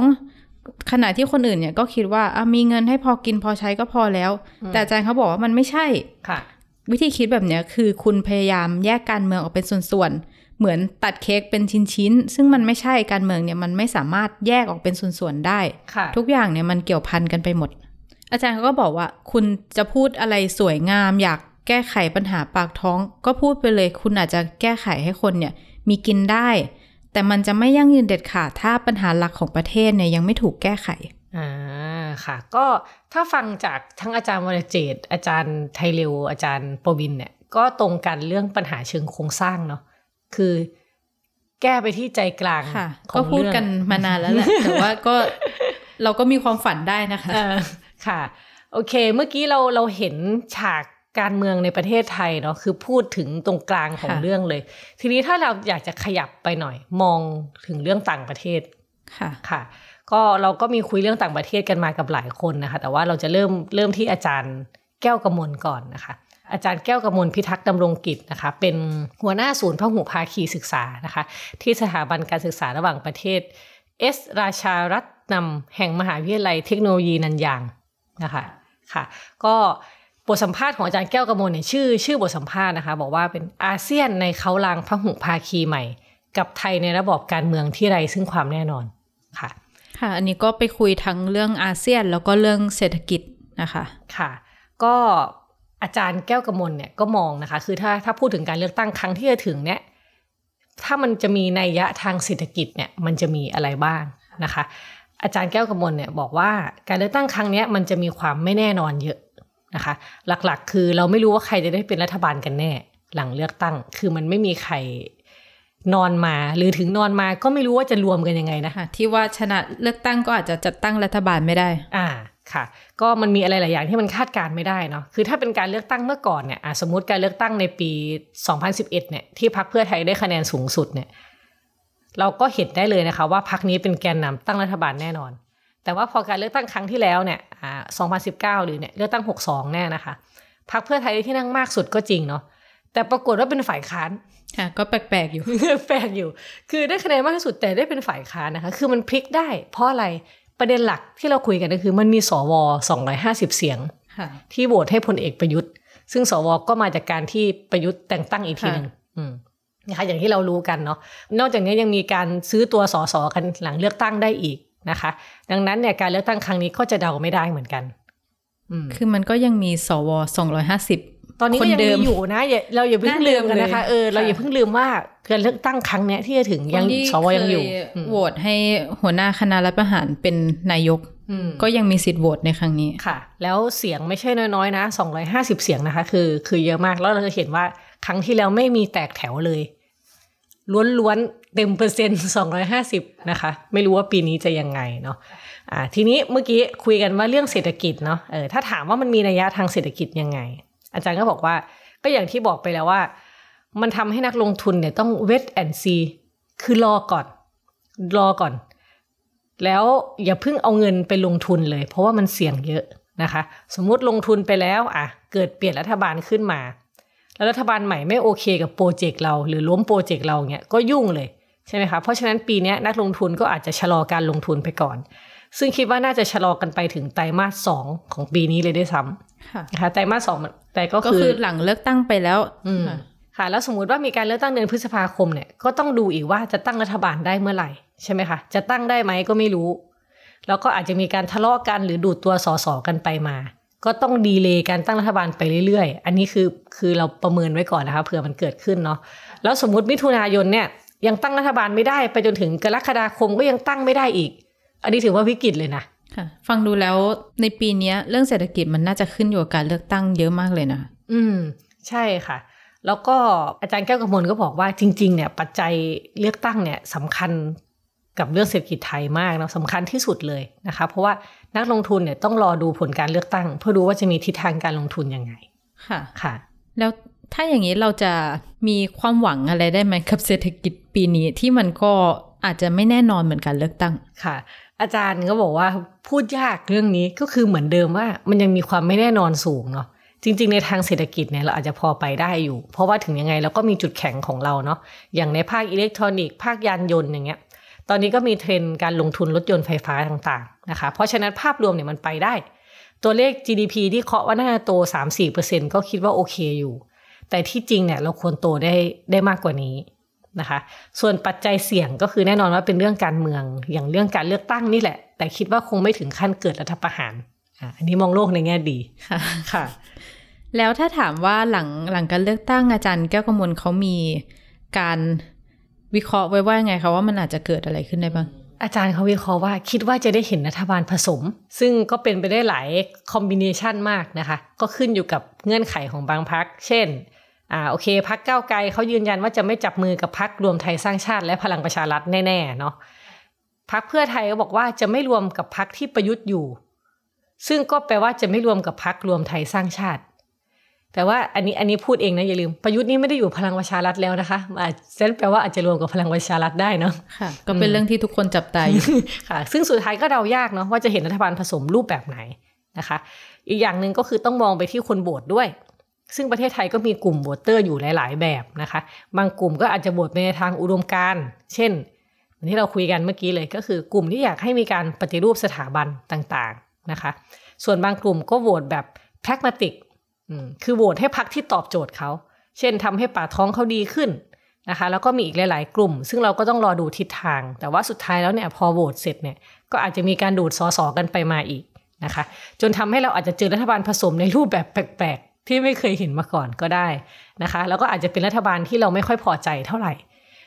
ขณะที่คนอื่นเนี่ยก็คิดว่าอะมีเงินให้พอกินพอใช้ก็พอแล้ว แต่อาจารย์เขาบอกว่ามันไม่ใช่ค่ะ วิธีคิดแบบเนี้ยคือคุณพยายามแยกการเมืองออกเป็นส่วนๆ เหมือนตัดเค้กเป็นชิ้นๆ ซึ่งมันไม่ใช่การเมืองเนี่ยมันไม่สามารถแยกออกเป็นส่วนๆ ได้ค่ะทุกอย่างเนี่ยมันเกี่ยวพันกันไปหมด อาจารย์เขาก็บอกว่าคุณจะพูดอะไรสวยงาม อยากแก้ไขปัญหาปากท้อง ก็พูดไปเลย คุณอาจจะแก้ไขให้คนเนี่ยมีกินได้ แต่มันจะไม่ยั่งยืนเด็ดขาดถ้าปัญหาหลักของประเทศเนี่ยยังไม่ถูกแก้ไข อ่า ค่ะ ก็ถ้าฟังจากทั้งอาจารย์วรเจตน์อาจารย์ไทยเร็วอาจารย์ประวินเนี่ย ก็ตรงกันเรื่องปัญหาเชิงโครงสร้างเนาะคือแก้ไปที่ใจกลางค่ะขก็องพูดเรื่องกันมานานแล้วแหละ แต่ว่าก็เราก็มีความฝันได้นะคะเออค่ะ โอเค เมื่อกี้เราเราเห็นฉากการเมืองในประเทศไทยเนาะคือพูดถึงตรงกลางของค่ะเรื่องเลย ทีนี้ถ้าเราอยากจะขยับไปหน่อย มองถึงเรื่องต่างประเทศค่ะค่ะ ก็เราก็มีคุยเรื่องต่างประเทศกันมากับหลายคนนะคะ แต่ว่าเราจะเริ่มเริ่มที่อาจารย์แก้วกมลก่อนนะคะ อาจารย์แก้วกมลพิทักษ์ดำรงกิจนะคะ เป็นหัวหน้าศูนย์พหุภาคีศึกษานะคะ ที่สถาบันการศึกษาระหว่างประเทศ เอสราชารัตนำแห่งมหาวิทยาลัยเทคโนโลยีนันยางนะคะค่ะ ก็บทสัมภาษณ์ของอาจารย์แก้วกมลเนี่ยชื่อชื่อบทสัมภาษณ์นะคะ บอกว่าเป็นอาเซียนในเขาลางพหุภาคีใหม่ กับไทยในระบอบการเมืองที่ไรซึ่งความแน่นอนค่ะ ค่ะ อันนี้ก็ไปคุยทั้งเรื่องอาเซียนแล้วก็เรื่องเศรษฐกิจนะคะค่ะ ก็อาจารย์แก้วกมลเนี่ยก็มองนะคะ คือถ้าถ้าพูดถึงการเลือกตั้งครั้งที่จะถึงเนี่ยถ้ามันจะมีนัยยะทางเศรษฐกิจเนี่ยมันจะมีอะไรบ้างนะคะ อาจารย์แก้วกมลเนี่ยบอกว่าการเลือกตั้งครั้งเนี้ยมันจะมีความไม่แน่นอนเยอะนะคะ หลักๆ คือเราไม่รู้ว่าใครจะได้เป็นรัฐบาลกันแน่ หลังเลือกตั้ง คือมันไม่มีใคร นอนมา หรือถึงนอนมาก็ไม่รู้ว่าจะรวมกันยังไงนะค่ะที่ว่าชนะเลือกตั้งก็อาจจะจัดตั้งรัฐบาลไม่ได้ อ่าค่ะ ก็มันมีอะไรหลายอย่างที่มันคาดการณ์ไม่ได้เนาะคือถ้าเป็นการเลือกตั้งเมื่อก่อนเนี่ยอะสมมติการเลือกตั้งในปี 2011เนี่ยที่พรรคเพื่อไทยได้คะแนนสูงสุดเนี่ยเราก็เห็นได้เลยนะคะว่าพรรคนี้เป็นแกนนำตั้งรัฐบาลแน่นอน แต่ว่าพอการเลือกตั้งครั้งที่แล้วเนี่ยอ่า2019 หรือเนี่ยเลือกตั้ง 62 แน่นะคะพรรคเพื่อไทยได้ที่นั่งมากสุดก็จริงเนาะ แต่ปรากฏว่าเป็นฝ่ายค้านค่ะก็แปลกๆอยู่ แปลกอยู่ คือได้คะแนนมากที่สุดแต่ได้เป็นฝ่ายค้านนะคะ คือมันพลิกได้ เพราะอะไรประเด็นหลักที่เราคุยกันก็คือ มันมีสว250เสียงค่ะที่โหวตให้พลเอกประยุทธ์ ซึ่งสวก็มาจากการที่ประยุทธ์แต่งตั้งอีกทีหนึ่งอืมนะคะอย่างที่เรารู้กันเนาะนอกจากนี้ยังมีการซื้อตัวสสกันหลังเลือกตั้งได้อีกนะคะ ดังนั้นเนี่ยการเลือกตั้งครั้งนี้ก็จะเดาไม่ได้เหมือนกันอืมคือมันก็ยังมีสว250 ตอนนี้คก็นยังเดิมีมอยู่นะอย่าเราอย่าเพิ่งน่าลืลืมมกันนะคะเลยเออเราค่ะอย่าเพิ่งลืมว่าการเลือกตั้งครั้งเนี้ยที่จะถึงยังคนที่สวยังอยู่เคอืมโหวตให้หัวหน้าคณะรัฐประหารเป็นนายกอืมก็ยังมีสิทธิ์โหวตในครั้งนี้ค่ะ แล้วเสียงไม่ใช่น้อยๆนะ 250 เสียงนะคะ คือ คือเยอะมากแล้วเราจะเห็นว่าครั้งที่แล้วไม่มีแตกแถวเลยล้วนๆเต็มเปอร์เซ็นต์250 นะคะ ไม่รู้ว่าปีนี้จะยังไงเนาะอ่าทีนี้เมื่อกี้คุยกันว่าเรื่องเศรษฐกิจเนาะเออถ้าถามว่ามันมีนัยยะทางเศรษฐกิจยังไง อาจารย์ก็บอกว่า ก็อย่างที่บอกไปแล้วว่า มันทำให้นักลงทุนเนี่ยต้อง wait and see คือรอก่อน รอก่อน แล้วอย่าเพิ่งเอาเงินไปลงทุนเลย เพราะว่ามันเสี่ยงเยอะนะคะ สมมุติลงทุนไปแล้วอะเกิดเปลี่ยนรัฐบาลขึ้นมา แล้วรัฐบาลใหม่ไม่โอเคกับโปรเจกต์เรา หรือล้มโปรเจกต์เราเนี่ยก็ยุ่งเลยใช่ไหมคะเพราะฉะนั้นปีนี้นักลงทุนก็อาจจะชะลอการลงทุนไปก่อน ซึ่งคิดว่าน่าจะชะลอกันไปถึงไตรมาสสองของปีนี้เลยด้วยซ้ค่ะำนะคะไตรมาสสองมันแต่ก็ก็คือคือหลังเลือกตั้งไปแล้วอืมค่ะค่ะแล้วสมมุติว่ามีการเลือกตั้งเดือนพฤษภาคมเนี่ยก็ต้องดูอีกว่าจะตั้งรัฐบาลได้เมื่อไหร่ใช่ไหมคะจะตั้งได้ไหมก็ไม่รู้ แล้วก็อาจจะมีการทะเลาะกันหรือดูดตัวสสกันไปมา ก็ต้องดีเลย์การตั้งรัฐบาลไปเรื่อยๆ อันนี้คือคือเราประเมินไว้ก่อนนะคะเผื่อมันเกิดขึ้นเนาะแล้วสมมุติมิถุนายนเนี่ยยังตั้งรัฐบาลไม่ได้ไปจนถึงกรกฎาคมก็ยังตั้งไม่ได้อีก อันนี้ถือว่าวิกฤตเลยนะค่ะฟังดูแล้วในปีเนี้ยเรื่องเศรษฐกิจมันน่าจะขึ้นอยู่กับการเลือกตั้งเยอะมากเลยนะ อืม ใช่ค่ะ แล้วก็อาจารย์แก้วกำมลก็บอกว่าจริง ๆ เนี่ย ปัจจัยเลือกตั้งเนี่ยสำคัญกับเรื่องเศรษฐกิจไทยมากนะสำคัญที่สุดเลยนะคะ เพราะว่านักลงทุนเนี่ยต้องรอดูผลการเลือกตั้ง เพื่อรู้ว่าจะมีทิศทางการลงทุนยังไง ค่ะค่ะ แล้วถ้าอย่างนี้เราจะมีความหวังอะไรได้ไหมกับเศรษฐกิจปีนี้ที่มันก็อาจจะไม่แน่นอนเหมือนการเลือกตั้งค่ะ อาจารย์ก็บอกว่าพูดยากเรื่องนี้ก็คือเหมือนเดิมว่า มันยังมีความไม่แน่นอนสูงเนาะจริง ๆ ในทางเศรษฐกิจเนี่ยเราอาจจะพอไปได้อยู่ เพราะว่าถึงยังไงเราก็มีจุดแข็งของเราเนาะอย่างในภาคอิเล็กทรอนิกส์ภาคยานยนต์อย่างเงี้ย ตอนนี้ก็มีเทรนด์การลงทุนรถยนต์ไฟฟ้าต่างๆนะคะ เพราะฉะนั้นภาพรวมเนี่ยมันไปได้ ตัวเลข GDP ที่เคาะว่าน่าจะโต 3-4%ก็คิดว่าโอเคอยู่ แต่ที่จริงเนี่ยเราควรโตได้ได้มากกว่านี้ นะคะ ส่วนปัจจัยเสี่ยงก็คือแน่นอนว่าเป็นเรื่องการเมืองอย่างเรื่องการเลือกตั้งนี่แหละ แต่คิดว่าคงไม่ถึงขั้นเกิดรัฐประหารอะอันนี้มองโลกในแง่ดีค่ะค่ะ แล้วถ้าถามว่าหลังหลังการเลือกตั้งอาจารย์แก้วกมลเขามีการวิเคราะห์ไว้ว่าไงคะว่ามันอาจจะเกิดอะไรขึ้นได้บ้างอาจารย์เขาวิเคราะห์ว่าคิดว่าจะได้เห็นรัฐบาลผสม ซึ่งก็เป็นไปได้หลายคอมบิเนชันมากนะคะ ก็ขึ้นอยู่กับเงื่อนไขของบางพัก เช่น อ่าโอเคพักเก้าวไกลเขายืนยันว่าจะไม่จับมือกับพักรวมไทยสร้างชาติและพลังประชารัฐแน่ๆเนาะพักเพื่อไทยก็บอกว่าจะไม่รวมกับพักที่ประยุทธ์อยู่ ซึ่งก็แปลว่าจะไม่รวมกับพักรวมไทยสร้างชาติ แต่ว่าอันนี้อันนี้พูดเองนะอย่าลืมประยุทธ์นี่ไม่ได้อยู่พลังประชารัฐแล้วนะคะอาจจะแปลว่าอาจจะรวมกับพลังประชารัฐได้เนาะค่ะก็เป็นเรื่องที่ทุกคนจับตาอยู่ค่ะ ซึ่งสุดท้ายก็เดายากเนาะว่าจะเห็นรัฐบาลผสมรูปแบบไหนนะคะ อีกอย่างหนึ่งก็คือต้องมองไปที่คนโหวตด้วย ซึ่งประเทศไทยก็มีกลุ่มโหวตเตอร์อยู่หลาย ๆ แบบนะคะ บางกลุ่มก็อาจจะโหวตไปในทางอุดมการเช่นที่เราคุยกันเมื่อกี้เลยก็คือกลุ่มที่อยากให้มีการปฏิรูปสถาบันต่างๆนะคะ ส่วนบางกลุ่มก็โหวตแบบ pragmatic คือโหวตให้พักที่ตอบโจทย์เขา เช่นทำให้ป่าท้องเขาดีขึ้นนะคะ แล้วก็มีอีกหลาย ๆ กลุ่ม ซึ่งเราก็ต้องรอดูทิศทาง แต่ว่าสุดท้ายแล้วเนี่ยพอโหวตเสร็จเนี่ยก็อาจจะมีการดูดสอสอกันไปมาอีกนะคะ จนทำให้เราอาจจะเจอรัฐบาลผสมในรูปแบบแปลกๆ ที่ไม่เคยเห็นมาก่อนก็ได้นะคะ แล้วก็อาจจะเป็นรัฐบาลที่เราไม่ค่อยพอใจเท่าไหร่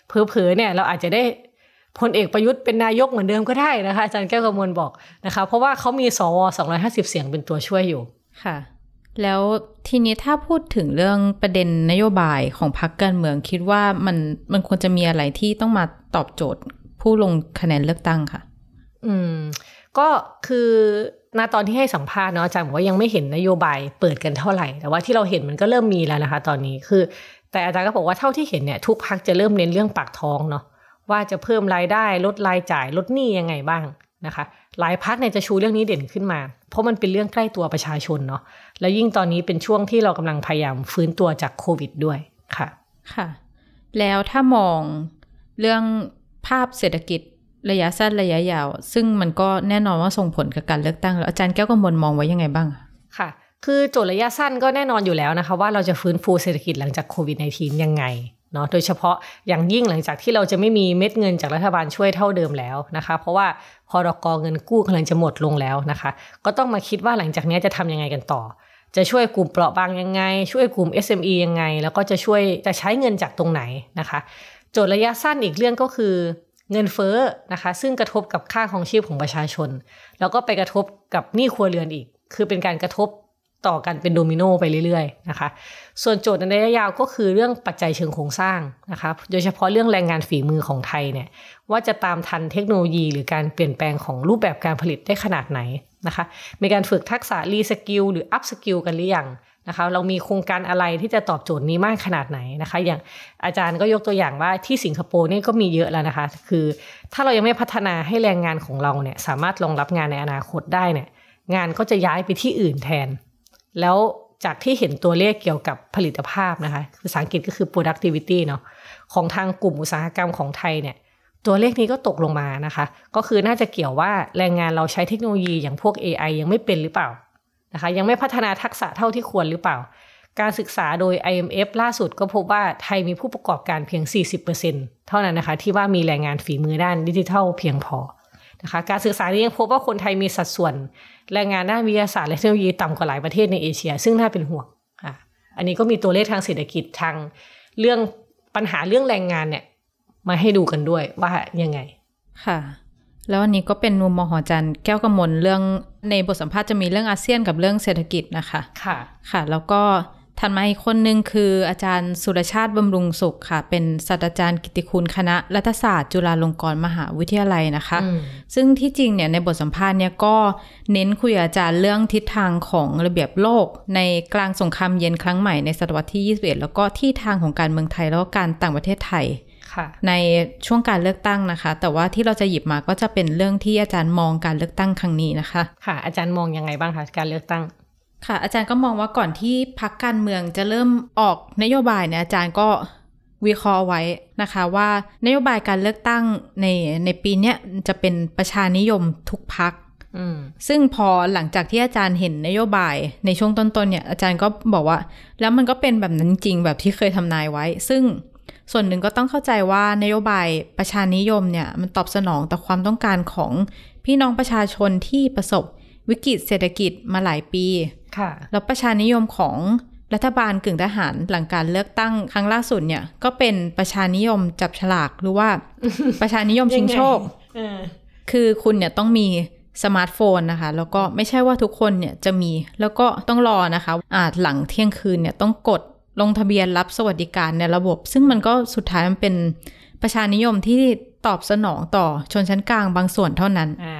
เพอๆเนี่ยเราอาจจะได้พลเอกประยุทธ์เป็นนายกเหมือนเดิมก็ได้นะคะอาจารย์แก้วกำมลบอกนะคะ เพราะว่าเขามีสว250เสียงเป็นตัวช่วยอยู่ค่ะ แล้วทีนี้ถ้าพูดถึงเรื่องประเด็นนโยบายของพรรคการเมืองคิดว่ามันมันควรจะมีอะไรที่ต้องมาตอบโจทย์ผู้ลงคะแนนเลือกตั้งค่ะ อืม ก็คือณตอนที่ให้สัมภาษณ์เนาะอาจารย์บอกว่ายังไม่เห็นนโยบายเปิดกันเท่าไหร่ แต่ว่าที่เราเห็นมันก็เริ่มมีแล้วนะคะ ตอนนี้คือ แต่อาจารย์ก็บอกว่าเท่าที่เห็นเนี่ยทุกพักจะเริ่มเน้นเรื่องปากท้องเนาะว่าจะเพิ่มรายได้ลดรายจ่ายลดหนี้ยังไงบ้างนะคะ หลายพักเนี่ยจะชูเรื่องนี้เด่นขึ้นมา เพราะมันเป็นเรื่องใกล้ตัวประชาชนเนาะแล้วยิ่งตอนนี้เป็นช่วงที่เรากำลังพยายามฟื้นตัวจากโควิดด้วยค่ะค่ะ แล้วถ้ามองเรื่องภาพเศรษฐกิจ ระยะสั้นระยะยาว ซึ่งมันก็แน่นอนว่าส่งผลกับการเลือกตั้ง แล้วอาจารย์แก้วกมลมองไว้ยังไงบ้างค่ะ คือโจทย์ระยะสั้นก็แน่นอนอยู่แล้วนะคะ ว่าเราจะฟื้นฟูเศรษฐกิจหลังจากโควิด -19 ยังไงเนาะโดยเฉพาะอย่างยิ่งหลังจากที่เราจะไม่มีเม็ดเงินจากรัฐบาลช่วยเท่าเดิมแล้วนะคะ เพราะว่าพอรกเงินกู้กำลังจะหมดลงแล้วนะคะ ก็ต้องมาคิดว่าหลังจากนี้จะทำยังไงกันต่อ จะช่วยกลุ่มเปราะบางยังไง ช่วยกลุ่ม SME ยังไง แล้วก็จะช่วยจะใช้เงินจากตรงไหนนะคะ โจทย์ระยะสั้นอีกเรื่องก็คือ เงินเฟ้อนะคะ ซึ่งกระทบกับค่าของชีพของประชาชน แล้วก็ไปกระทบกับหนี้ครัวเรือนอีก คือเป็นการกระทบต่อกันเป็นโดมิโนไปเรื่อยๆนะคะ ส่วนโจทย์ในระยะยาวก็คือเรื่องปัจจัยเชิงโครงสร้างนะคะ โดยเฉพาะเรื่องแรงงานฝีมือของไทยเนี่ย ว่าจะตามทันเทคโนโลยีหรือการเปลี่ยนแปลงของรูปแบบการผลิตได้ขนาดไหนนะคะ มีการฝึกทักษะ reskill หรือ upskill กันหรือยัง นะคะเรามีโครงการอะไรที่จะตอบโจทย์นี้มากขนาดไหนนะคะ อย่างอาจารย์ก็ยกตัวอย่างว่าที่สิงคโปร์นี่ก็มีเยอะแล้วนะคะ คือถ้าเรายังไม่พัฒนาให้แรงงานของเราเนี่ยสามารถรองรับงานในอนาคตได้เนี่ยงานก็จะย้ายไปที่อื่นแทน แล้วจากที่เห็นตัวเลขเกี่ยวกับผลิตภาพนะคะภาษาอังกฤษก็คือ productivity เนาะของทางกลุ่มอุตสาหกรรมของไทยเนี่ยตัวเลขนี้ก็ตกลงมานะคะ ก็คือน่าจะเกี่ยวว่าแรงงานเราใช้เทคโนโลยีอย่างพวก AI ยังไม่เป็นหรือเปล่า นะคะยังไม่พัฒนาทักษะเท่าที่ควรหรือเปล่า การศึกษาโดย IMF ล่าสุดก็พบว่าไทยมีผู้ประกอบการเพียง 40%เท่านั้นนะคะ ที่ว่ามีแรงงานฝีมือด้านดิจิทัลเพียงพอนะคะการศึกษานี้ยังพบว่าคนไทยมีสัดส่วน แรงงานด้านวิทยาศาสตร์และเทคโนโลยีต่ำกว่าหลายประเทศในเอเชีย ซึ่งน่าเป็นห่วงอะอันนี้ก็มีตัวเลขทางเศรษฐกิจทางเรื่องปัญหาเรื่องแรงงานเนี่ยมาให้ดูกันด้วยว่ายังไงค่ะ แล้วอันนี้ก็เป็นมุมมองของอาจารย์แก้วกำมลเรื่องในบทสัมภาษณ์จะมีเรื่องอาเซียนกับเรื่องเศรษฐกิจนะคะ ค่ะ ค่ะ แล้วก็ถัดมาอีกคนนึงคืออาจารย์สุรชาติบำรุงสุขค่ะ เป็นศาสตราจารย์กิตติคุณคณะรัฐศาสตร์จุฬาลงกรณ์มหาวิทยาลัยนะคะอืมซึ่งที่จริงเนี่ยในบทสัมภาษณ์เนี่ยก็เน้นคุยกับอาจารย์เรื่องทิศทางของระเบียบโลก ในกลางสงครามเย็นครั้งใหม่ในศตวรรษที่ 21 แล้วก็ที่ทางของการเมืองไทยแล้วก็การต่างประเทศไทยค่ะ ในช่วงการเลือกตั้งนะคะ แต่ว่าที่เราจะหยิบมาก็จะเป็นเรื่องที่อาจารย์มองการเลือกตั้งครั้งนี้นะคะ ค่ะ อาจารย์มองยังไงบ้างคะการเลือกตั้งค่ะ อาจารย์ก็มองว่าก่อนที่พักการเมืองจะเริ่มออกนโยบายเนี่ยอาจารย์ก็วิเคราะห์ไว้นะคะว่านโยบายการเลือกตั้งในในปีเนี้ยจะเป็นประชานิยมทุกพักอืมซึ่งพอหลังจากที่อาจารย์เห็นนโยบายในช่วงต้นๆเนี่ยอาจารย์ก็บอกว่า แล้วมันก็เป็นแบบนั้นจริงแบบที่เคยทำนายไว้ ซึ่ง ส่วนหนึ่งก็ต้องเข้าใจว่านโยบายประชานิยมเนี่ยมันตอบสนองต่อความต้องการของพี่น้องประชาชนที่ประสบวิกฤตเศรษฐกิจมาหลายปีค่ะ แล้วประชานิยมของรัฐบาลกึ่งทหารหลังการเลือกตั้งครั้งล่าสุดเนี่ย ก็เป็นประชานิยมจับฉลากหรือว่าประชานิยมชิงโชคเออคือคุณเนี่ยต้องมีสมาร์ทโฟนนะคะ แล้วก็ไม่ใช่ว่าทุกคนเนี่ยจะมีแล้วก็ต้องรอนะคะอาจหลังเที่ยงคืนเนี่ยต้องกด ลงทะเบียนรับสวัสดิการในระบบ ซึ่งมันก็สุดท้ายมันเป็นประชานิยมที่ตอบสนองต่อชนชั้นกลางบางส่วนเท่านั้นอ่า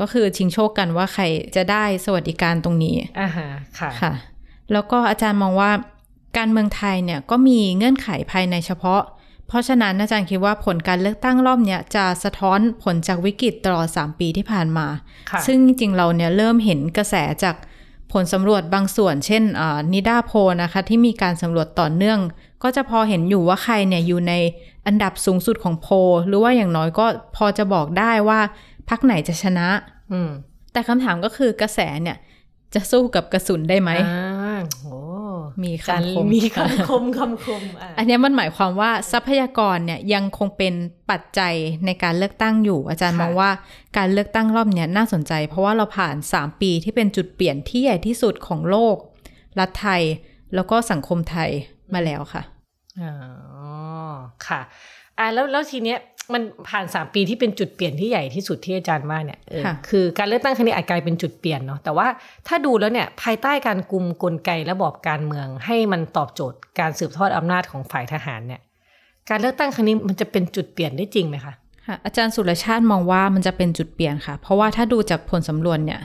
ก็คือชิงโชคกันว่าใครจะได้สวัสดิการตรงนี้อ่าฮะค่ะค่ะ แล้วก็อาจารย์มองว่าการเมืองไทยเนี่ยก็มีเงื่อนไขภายในเฉพาะ เพราะฉะนั้นอาจารย์คิดว่าผลการเลือกตั้งรอบเนี้ยจะสะท้อนผลจากวิกฤตตลอด 3 ปีที่ผ่านมาค่ะซึ่งจริงๆเราเนี่ยเริ่มเห็นกระแสจาก ผลสำรวจบางส่วน เช่นนิดาโพลนะคะที่มีการสำรวจต่อเนื่อง ก็จะพอเห็นอยู่ว่าใครเนี่ยอยู่ในอันดับสูงสุดของโพลหรือว่าอย่างน้อยก็พอจะบอกได้ว่าพักไหนจะชนะอืมแต่คำถามก็คือกระแสเนี่ยจะสู้กับกระสุนได้ไหมอ่าโอ้ มีการคำคมมีคำคมคำคมอ่าอันเนี้ยมันหมายความว่าทรัพยากรเนี่ยยังคงเป็นปัจจัยในการเลือกตั้งอยู่ อาจารย์มองว่าการเลือกตั้งรอบเนี้ยน่าสนใจ เพราะว่าเราผ่าน 3 ปีที่เป็นจุดเปลี่ยนที่ใหญ่ที่สุดของโลก รัฐไทย แล้วก็สังคมไทยมาแล้วค่ะอ๋อค่ะอ่าแล้วแล้วทีเนี้ย มันผ่านสามปีที่เป็นจุดเปลี่ยนที่ใหญ่ที่สุดที่อาจารย์ว่าเนี่ยเออค่ะคือการเลือกตั้งครั้งนี้อาจกลายเป็นจุดเปลี่ยนเนาะแต่ว่าถ้าดูแล้วเนี่ยภายใต้การกุมกลไกระบอบการเมือง ให้มันตอบโจทย์การสืบทอดอำนาจของฝ่ายทหารเนี่ย การเลือกตั้งครั้งนี้มันจะเป็นจุดเปลี่ยนได้จริงไหมคะค่ะอาจารย์สุรชาติมองว่ามันจะเป็นจุดเปลี่ยนค่ะ เพราะว่าถ้าดูจากผลสำรวจเนี่ย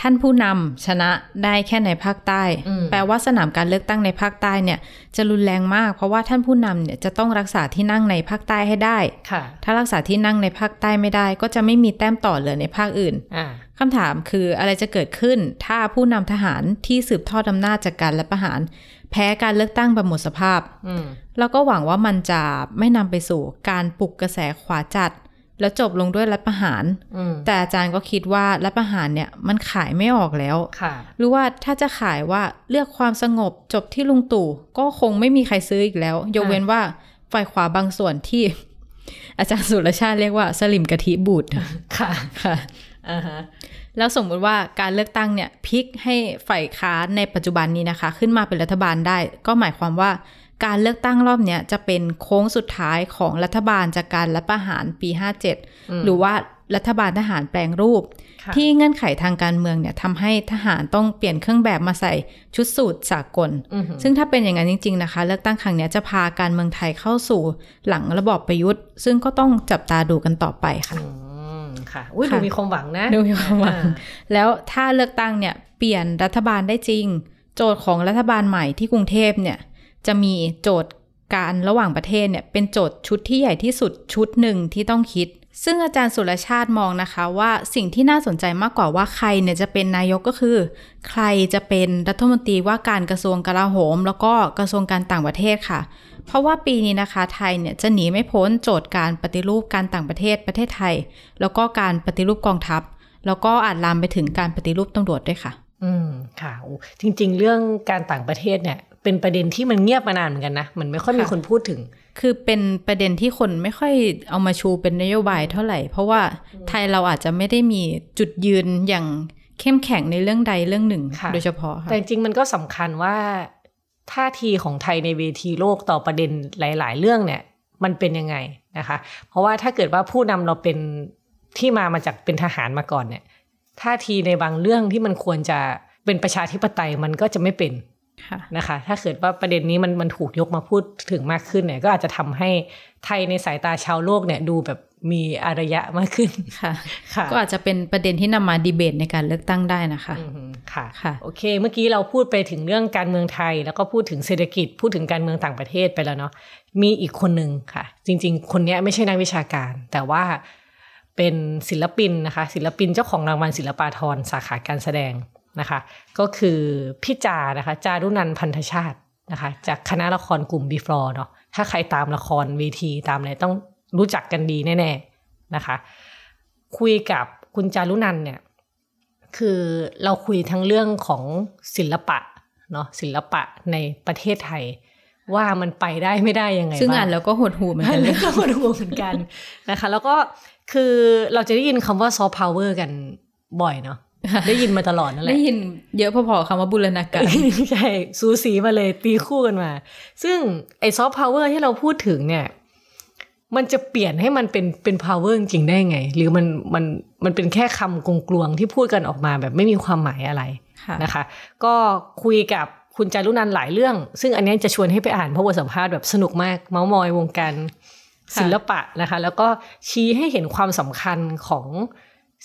ท่านผู้นำชนะได้แค่ในภาคใต้อืมแปลว่าสนามการเลือกตั้งในภาคใต้เนี่ย จะรุนแรงมาก เพราะว่าท่านผู้นำเนี่ยจะต้องรักษาที่นั่งในภาคใต้ให้ได้ค่ะถ้ารักษาที่นั่งในภาคใต้ไม่ได้ ก็จะไม่มีแต้มต่อเหลือในภาคอื่นอ่าคำถามคืออะไรจะเกิดขึ้น ถ้าผู้นำทหารที่สืบทอดอำนาจจากการรัฐประหาร แพ้การเลือกตั้งแบบหมดสภาพอืมแล้วก็หวังว่ามันจะไม่นำไปสู่การปลุกกระแสขวาจัด แล้วจบลงด้วยรัฐประหารอืมแต่อาจารย์ก็คิดว่ารัฐประหารเนี่ยมันขายไม่ออกแล้วค่ะหรือว่าถ้าจะขายว่าเลือกความสงบจบที่ลุงตู่ ก็คงไม่มีใครซื้ออีกแล้ว ยกเว้นว่าฝ่ายขวาบางส่วนที่ อาจารย์สุรชาติเรียกว่าสลิมกะทิบูดค่ะค่ะอ่าฮะแล้วสมมุติว่าการเลือกตั้งเนี่ยพลิกให้ฝ่ายค้านในปัจจุบันนี้นะคะ ขึ้นมาเป็นรัฐบาลได้ ก็หมายความว่า การเลือกตั้งรอบเนี้ยจะเป็นโค้งสุดท้ายของรัฐบาลจากการรัฐประหารปี 57 หรือว่ารัฐบาลทหารแปลงรูปค่ะที่เงื่อนไขทางการเมืองเนี่ยทำให้ทหารต้องเปลี่ยนเครื่องแบบมาใส่ชุดสูทสากลอือหือซึ่งถ้าเป็นอย่างนั้นจริง ๆ นะคะ เลือกตั้งครั้งเนี้ยจะพาการเมืองไทยเข้าสู่หลังระบอบประยุทธ์ ซึ่งก็ต้องจับตาดูกันต่อไปค่ะอืมค่ะอุ้ยค่ะดูมีความหวังนะดูมีความหวังอ่าแล้วถ้าเลือกตั้งเนี่ยเปลี่ยนรัฐบาลได้จริง โจทย์ของรัฐบาลใหม่ที่กรุงเทพเนี่ย จะมีโจทย์การระหว่างประเทศเนี่ยเป็นโจทย์ชุดที่ใหญ่ที่สุดชุดหนึ่งที่ต้องคิด ซึ่งอาจารย์สุรชาติมองนะคะว่าสิ่งที่น่าสนใจมากกว่าว่าใครเนี่ยจะเป็นนายกก็คือ ใครจะเป็นรัฐมนตรีว่าการกระทรวงกลาโหม แล้วก็กระทรวงการต่างประเทศค่ะ เพราะว่าปีนี้นะคะไทยเนี่ยจะหนีไม่พ้นโจทย์การปฏิรูปการต่างประเทศประเทศไทย แล้วก็การปฏิรูปกองทัพ แล้วก็อาจลามไปถึงการปฏิรูปตำรวจด้วยค่ะ อืมค่ะจริง ๆ เรื่องการต่างประเทศเนี่ย เป็นประเด็นที่มันเงียบมานานเหมือนกันนะ มันไม่ค่อยมีค่ะคนพูดถึง คือเป็นประเด็นที่คนไม่ค่อยเอามาชูเป็นนโยบายเท่าไหร่ เพราะว่าไทยเราอาจจะไม่ได้มีจุดยืนอย่างเข้มแข็งในเรื่องใดเรื่องหนึ่งค่ะโดยเฉพาะค่ะแต่จริงๆมันก็สำคัญว่าท่าทีของไทยในเวทีโลกต่อประเด็นหลาย ๆ เรื่องเนี่ย มันเป็นยังไงนะคะ เพราะว่าถ้าเกิดว่าผู้นำเราเป็นที่มามาจากเป็นทหารมาก่อนเนี่ยท่าทีในบางเรื่องที่มันควรจะเป็นประชาธิปไตยมันก็จะไม่เป็นค่ะ นะคะ ถ้าเกิดว่าประเด็นนี้มันมันถูกยกมาพูดถึงมากขึ้นเนี่ย ก็อาจจะทำให้ไทยในสายตาชาวโลกเนี่ยดูแบบมีอารยะมากขึ้นค่ะค่ะก็อาจจะเป็นประเด็นที่นำมาดีเบตในการเลือกตั้งได้นะคะอืมค่ะค่ะโอเค เมื่อกี้เราพูดไปถึงเรื่องการเมืองไทย แล้วก็พูดถึงเศรษฐกิจพูดถึงการเมืองต่างประเทศไปแล้วเนาะมีอีกคนหนึ่งค่ะ จริง ๆ คนเนี้ยไม่ใช่นักวิชาการ แต่ว่าเป็นศิลปินนะคะ ศิลปินเจ้าของรางวัลศิลปาธรสาขาการแสดง นะคะ ก็คือพี่จานะคะ จารุนันท์พันธชาตินะคะ จากคณะละครกลุ่ม Before เนาะถ้าใครตามละครเวทีตามอะไรต้องรู้จักกันดีแน่ๆนะคะ คุยกับคุณจารุนันท์เนี่ย คือเราคุยทั้งเรื่องของศิลปะเนาะศิลปะในประเทศไทย ว่ามันไปได้ไม่ได้ยังไงซึ่งอ่านแล้วก็หดหู่เหมือนกันเลย อันนี้ก็หดหู่เหมือนกันนะคะ แล้วก็คือเราจะได้ยินคำว่าซอฟต์พาวเวอร์กันบ่อยเนาะ ได้ยินมาตลอดนั่นแหละได้ยินเยอะพอๆคำว่าบูรณาการใช่สูสีมาเลยตีคู่กันมา ซึ่งไอ้ซอฟต์พาวเวอร์ที่เราพูดถึงเนี่ย มันจะเปลี่ยนให้มันเป็นเป็น power จริงๆได้ไง หรือมันมันมันเป็นแค่คำกลวงๆที่พูดกันออกมาแบบไม่มีความหมายอะไรค่ะนะคะ ก็คุยกับคุณจารุนันท์หลายเรื่อง ซึ่งอันนี้จะชวนให้ไปอ่านเพราะบทสัมภาษณ์แบบสนุกมาก เมาส์มอยวงการศิลปะนะคะ แล้วก็ชี้ให้เห็นความสำคัญของ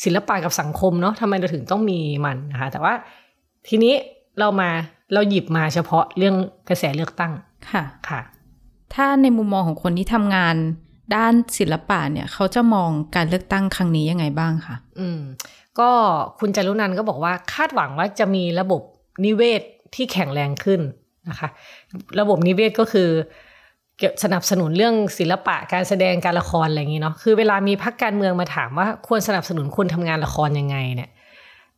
ศิลปะกับสังคมเนาะทำไมเราถึงต้องมีมันนะคะแต่ว่าทีนี้เรามาเราหยิบมาเฉพาะเรื่องกระแสเลือกตั้งค่ะค่ะ ถ้าในมุมมองของคนที่ทำงานด้านศิลปะเนี่ยเขาจะมองการเลือกตั้งครั้งนี้ยังไงบ้างคะอืม ก็คุณจารุนันท์ก็บอกว่าคาดหวังว่าจะมีระบบนิเวศที่แข็งแรงขึ้นนะคะ ระบบนิเวศก็คือเกี่ยว สนับสนุนเรื่องศิลปะการแสดงการละครอะไรอย่างนี้เนาะคือเวลามีพักการเมืองมาถามว่าควรสนับสนุนคนทำงานละครยังไงเนี่ย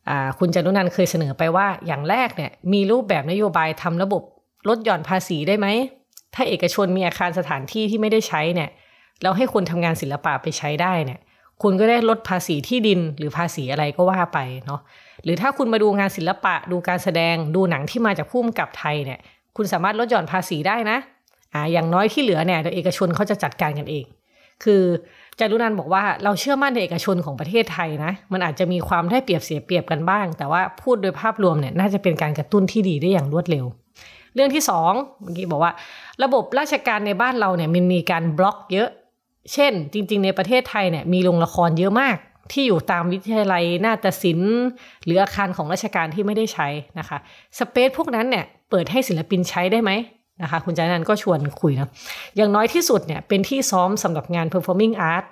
อ่าคุณจารุนันเคยเสนอไปว่าอย่างแรกเนี่ยมีรูปแบบนโยบายทำระบบลดหย่อนภาษีได้ไหม ถ้าเอกชนมีอาคารสถานที่ที่ไม่ได้ใช้เนี่ยแล้วให้คนทำงานศิลปะไปใช้ได้เนี่ยคุณก็ได้ลดภาษีที่ดินหรือภาษีอะไรก็ว่าไปเนาะหรือถ้าคุณมาดูงานศิลปะดูการแสดงดูหนังที่มาจากผู้กำกับไทยเนี่ยคุณสามารถลดหย่อนภาษีได้นะ อ่าอย่างน้อยที่เหลือเนี่ยเดี๋ยวเอกชนเขาจะจัดการกันเอง คือจารุนันบอกว่าเราเชื่อมั่นในเอกชนของประเทศไทยนะ มันอาจจะมีความได้เปรียบเสียเปรียบกันบ้าง แต่ว่าพูดโดยภาพรวมเนี่ยน่าจะเป็นการกระตุ้นที่ดีได้อย่างรวดเร็ว เรื่องที่สองเมื่อกี้บอกว่า ระบบราชการในบ้านเราเนี่ยมันมีการบล็อกเยอะ เช่น จริง ๆ ในประเทศไทยเนี่ยมีโรงละครเยอะมาก ที่อยู่ตามวิทยาลัยนาฏศิลป์หรืออาคารของราชการที่ไม่ได้ใช้นะคะสเปซพวกนั้นเนี่ยเปิดให้ศิลปินใช้ได้ไหม นะคะคุณจานันก็ชวนคุยนะอย่างน้อยที่สุดเนี่ยเป็นที่ซ้อมสำหรับงาน performing art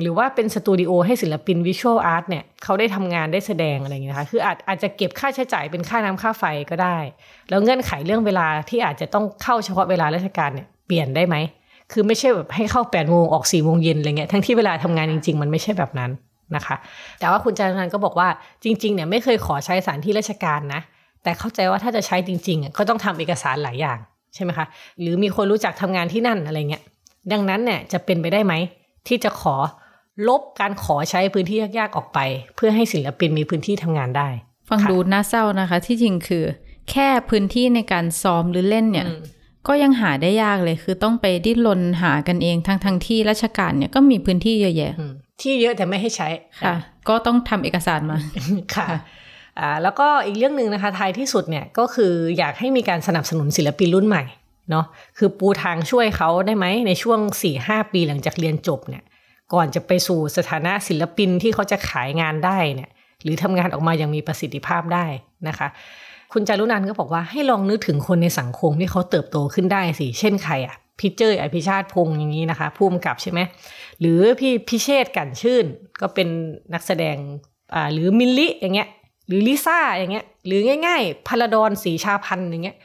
หรือว่าเป็นสตูดิโอให้ศิลปิน visual art เนี่ยเขาได้ทำงานได้แสดงอะไรอย่างเงี้ยนะคะคืออาจอาจจะเก็บค่าใช้จ่ายเป็นค่าน้ำค่าไฟก็ได้ แล้วเงื่อนไขเรื่องเวลาที่อาจจะต้องเข้าเฉพาะเวลาราชการเนี่ยเปลี่ยนได้ไหม คือไม่ใช่แบบให้เข้า8ปดโมงออก4ี่โมงเย็นอะไรเงี้ยทั้งที่เวลาทำงานจริง ๆ มันไม่ใช่แบบนั้นนะคะ แต่ว่าคุณจานันก็บอกว่าจริงๆเนี่ยไม่เคยขอใช้สถานที่ราชการนะแต่เข้าใจว่าถ้าจะใช้จริงๆก็ต้องทำเอกสารหลายอย่าง ใช่ไหมคะหรือมีคนรู้จักทำงานที่นั่นอะไรเงี้ยดังนั้นเนี่ยจะเป็นไปได้ไหม ที่จะขอลบการขอใช้พื้นที่ยากๆออกไป เพื่อให้ศิลปินมีพื้นที่ทำงานได้ ฟังดูน่าเศร้านะคะ ที่จริงคือ แค่พื้นที่ในการซ้อมหรือเล่นเนี่ยอืมก็ยังหาได้ยากเลยคือต้องไปดิ้นรนหากันเองทั้งทั้งๆที่ราชการเนี่ยก็มีพื้นที่เยอะแยะอืมที่เยอะแต่ไม่ให้ใช้ค่ะ ก็ต้องทำเอกสารมาค่ะ อ่าแล้วก็อีกเรื่องหนึ่งนะคะท้ายที่สุดเนี่ยก็คืออยากให้มีการสนับสนุนศิลปินรุ่นใหม่เนาะคือปูทางช่วยเขาได้ไหมในช่วง 4-5 ปีหลังจากเรียนจบเนี่ยก่อนจะไปสู่สถานะศิลปินที่เขาจะขายงานได้เนี่ยหรือทำงานออกมาอย่างมีประสิทธิภาพได้นะคะ คุณจารุนันก็บอกว่าให้ลองนึกถึงคนในสังคมที่เขาเติบโตขึ้นได้สิ เช่นใครอะพี่เจยอภิชาติพงษ์อย่างนี้นะคะผู้กำกับใช่ไหมหรือพี่พิเชษกันชื่นก็เป็นนักแสดงหรือมิลลิอย่างเงี้ย หรือลิซ่าอย่างเงี้ยหรือง่าย ๆพาราดอนสีชาพันธ์อย่างเงี้ย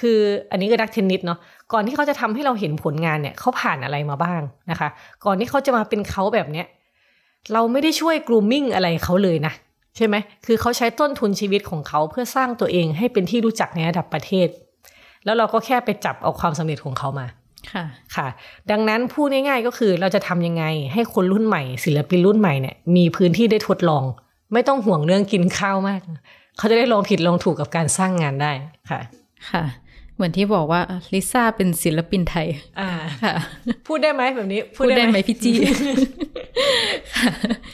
คืออันนี้ก็นักเทนนิสเนาะก่อนที่เขาจะทำให้เราเห็นผลงานเนี่ยเขาผ่านอะไรมาบ้างนะคะ ก่อนที่เขาจะมาเป็นเขาแบบเนี้ยเราไม่ได้ช่วยกรูมมิ่งอะไรเขาเลยนะใช่ไหมคือเขาใช้ต้นทุนชีวิตของเขาเพื่อสร้างตัวเองให้เป็นที่รู้จักในระดับประเทศ แล้วเราก็แค่ไปจับเอาความสำเร็จของเขามาค่ะค่ะ ดังนั้นพูดง่ายๆก็คือเราจะทำยังไง ให้คนรุ่นใหม่ ศิลปินรุ่นใหม่เนี่ยมีพื้นที่ได้ทดลอง ไม่ต้องห่วงเรื่องกินข้าวมาก เขาจะได้ลองผิดลองถูกกับการสร้างงานได้ค่ะ ค่ะ เหมือนที่บอกว่าลิซ่าเป็นศิลปินไทย อ่าค่ะ พูดได้ไหมแบบนี้ พูดได้ไหมพี่จี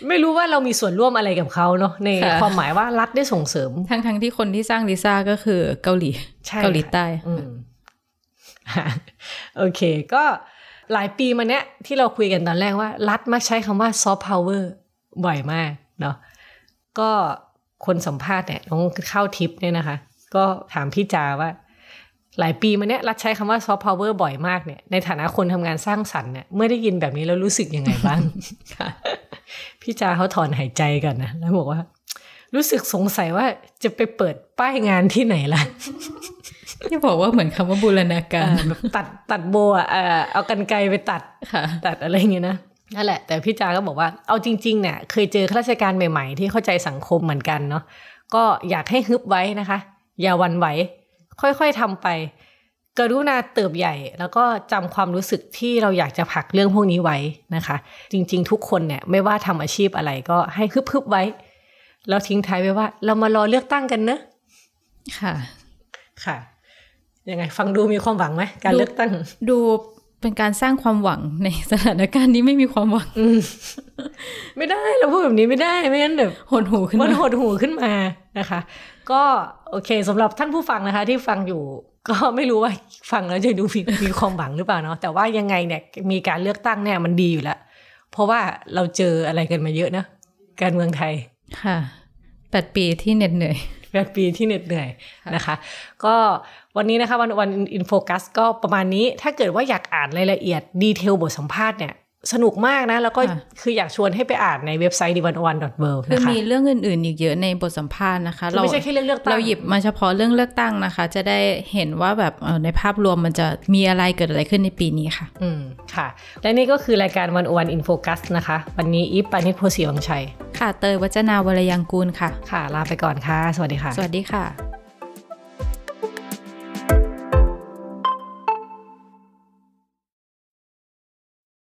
ไม่รู้ว่าเรามีส่วนร่วมอะไรกับเขาเนาะในค่ะความหมายว่ารัฐได้ส่งเสริม ทั้งทั้งๆที่คนที่สร้างลิซ่าก็คือเกาหลีใช่เกาหลีใต้อืมโอเค ก็หลายปีมาเนี้ยที่เราคุยกันตอนแรกว่า รัฐมักใช้คำว่าซอฟต์พาวเวอร์บ่อยมากเนาะ ก็คนสัมภาษณ์เนี่ยน้องเข้าทิปเนี่ยนะคะ ก็ถามพี่จาว่า หลายปีมาเนี้ยรัฐใช้คำว่าซอฟต์พาวเวอร์บ่อยมากเนี่ยในฐานะคนทำงานสร้างสรรค์เนี่ยเมื่อได้ยินแบบนี้แล้วรู้สึกยังไงบ้างค่ะพี่จาเขาถอนหายใจกันนะแล้วบอกว่า รู้สึกสงสัยว่าจะไปเปิดป้ายงานที่ไหนล่ะที่บอกว่าเหมือนคำว่าบูรณาการอ่าแบบตัดตัดโบอะเอ่อเอากันไกลไปตัดค่ะ ตัดอะไรอย่างเงี้ยนะ นั่นแหละ แต่พี่จาก็บอกว่าเอาจริงๆเนี่ยเคยเจอข้าราชการใหม่ๆ ที่เข้าใจสังคมเหมือนกันเนาะก็อยากให้ฮึบไว้นะคะ อย่าหวันไหว ค่อยๆทำไป กรุณาเติบใหญ่ แล้วก็จำความรู้สึกที่เราอยากจะผลักเรื่องพวกนี้ไว้นะคะ จริงๆ ทุกคนเนี่ยไม่ว่าทำอาชีพอะไรก็ให้ฮึบๆไว้ แล้วทิ้งท้ายไว้ว่า เรามารอเลือกตั้งกันเนอะค่ะ ค่ะยังไง ฟังดูมีความหวังไหมการดูเลือกตั้ง ดู เป็นการสร้างความหวังในสถานการณ์ที่ไม่มีความหวังอืมไม่ได้เราพูดแบบนี้ไม่ได้ไม่งั้นแบบหดหูขึ้นมันมาหดหูขึ้นมานะคะ ก็โอเคสำหรับท่านผู้ฟังนะคะ ที่ฟังอยู่ก็ไม่รู้ว่าฟังแล้วจะดูมีมีความหวังหรือเปล่าเนาะแต่ว่ายังไงเนี่ยมีการเลือกตั้งเนี่ยมันดีอยู่แล้ว เพราะว่าเราเจออะไรกันมาเยอะนะการเมืองไทยค่ะแปดปีที่เหน็ดเหนื่อย แปดปีที่เหน็ดเหนื่อยนะคะ ก็วันนี้นะคะ One O One In Focus ก็ประมาณนี้ถ้าเกิดว่าอยากอ่านรายละเอียด detail บทสัมภาษณ์เนี่ย สนุกมากนะ แล้วก็ค่ะคืออยากชวนให้ไปอ่านในเว็บไซต์ d 1 1 w o r l d คือนะคะมีเรื่องอื่นๆอีกเยอะในบทสัมภาษณ์นะคะไม่ใช่แค่เรื่องเลือกตั้งเราหยิบมาเฉพาะเรื่องเลือกตั้งนะคะ จะได้เห็นว่าแบบเอ่อในภาพรวมมันจะมีอะไรเกิดอะไรขึ้นในปีนี้ค่ะ อืมค่ะ และนี่ก็คือรายการ One O One In Focus นะคะ วันนี้อีฟปาณิส โพธิ์ศรีวังชัย ค่ะเตยวัจนาวรยังกูลค่ะ ค่ะ ลาไปก่อนค่ะ สวัสดีค่ะ สวัสดีค่ะ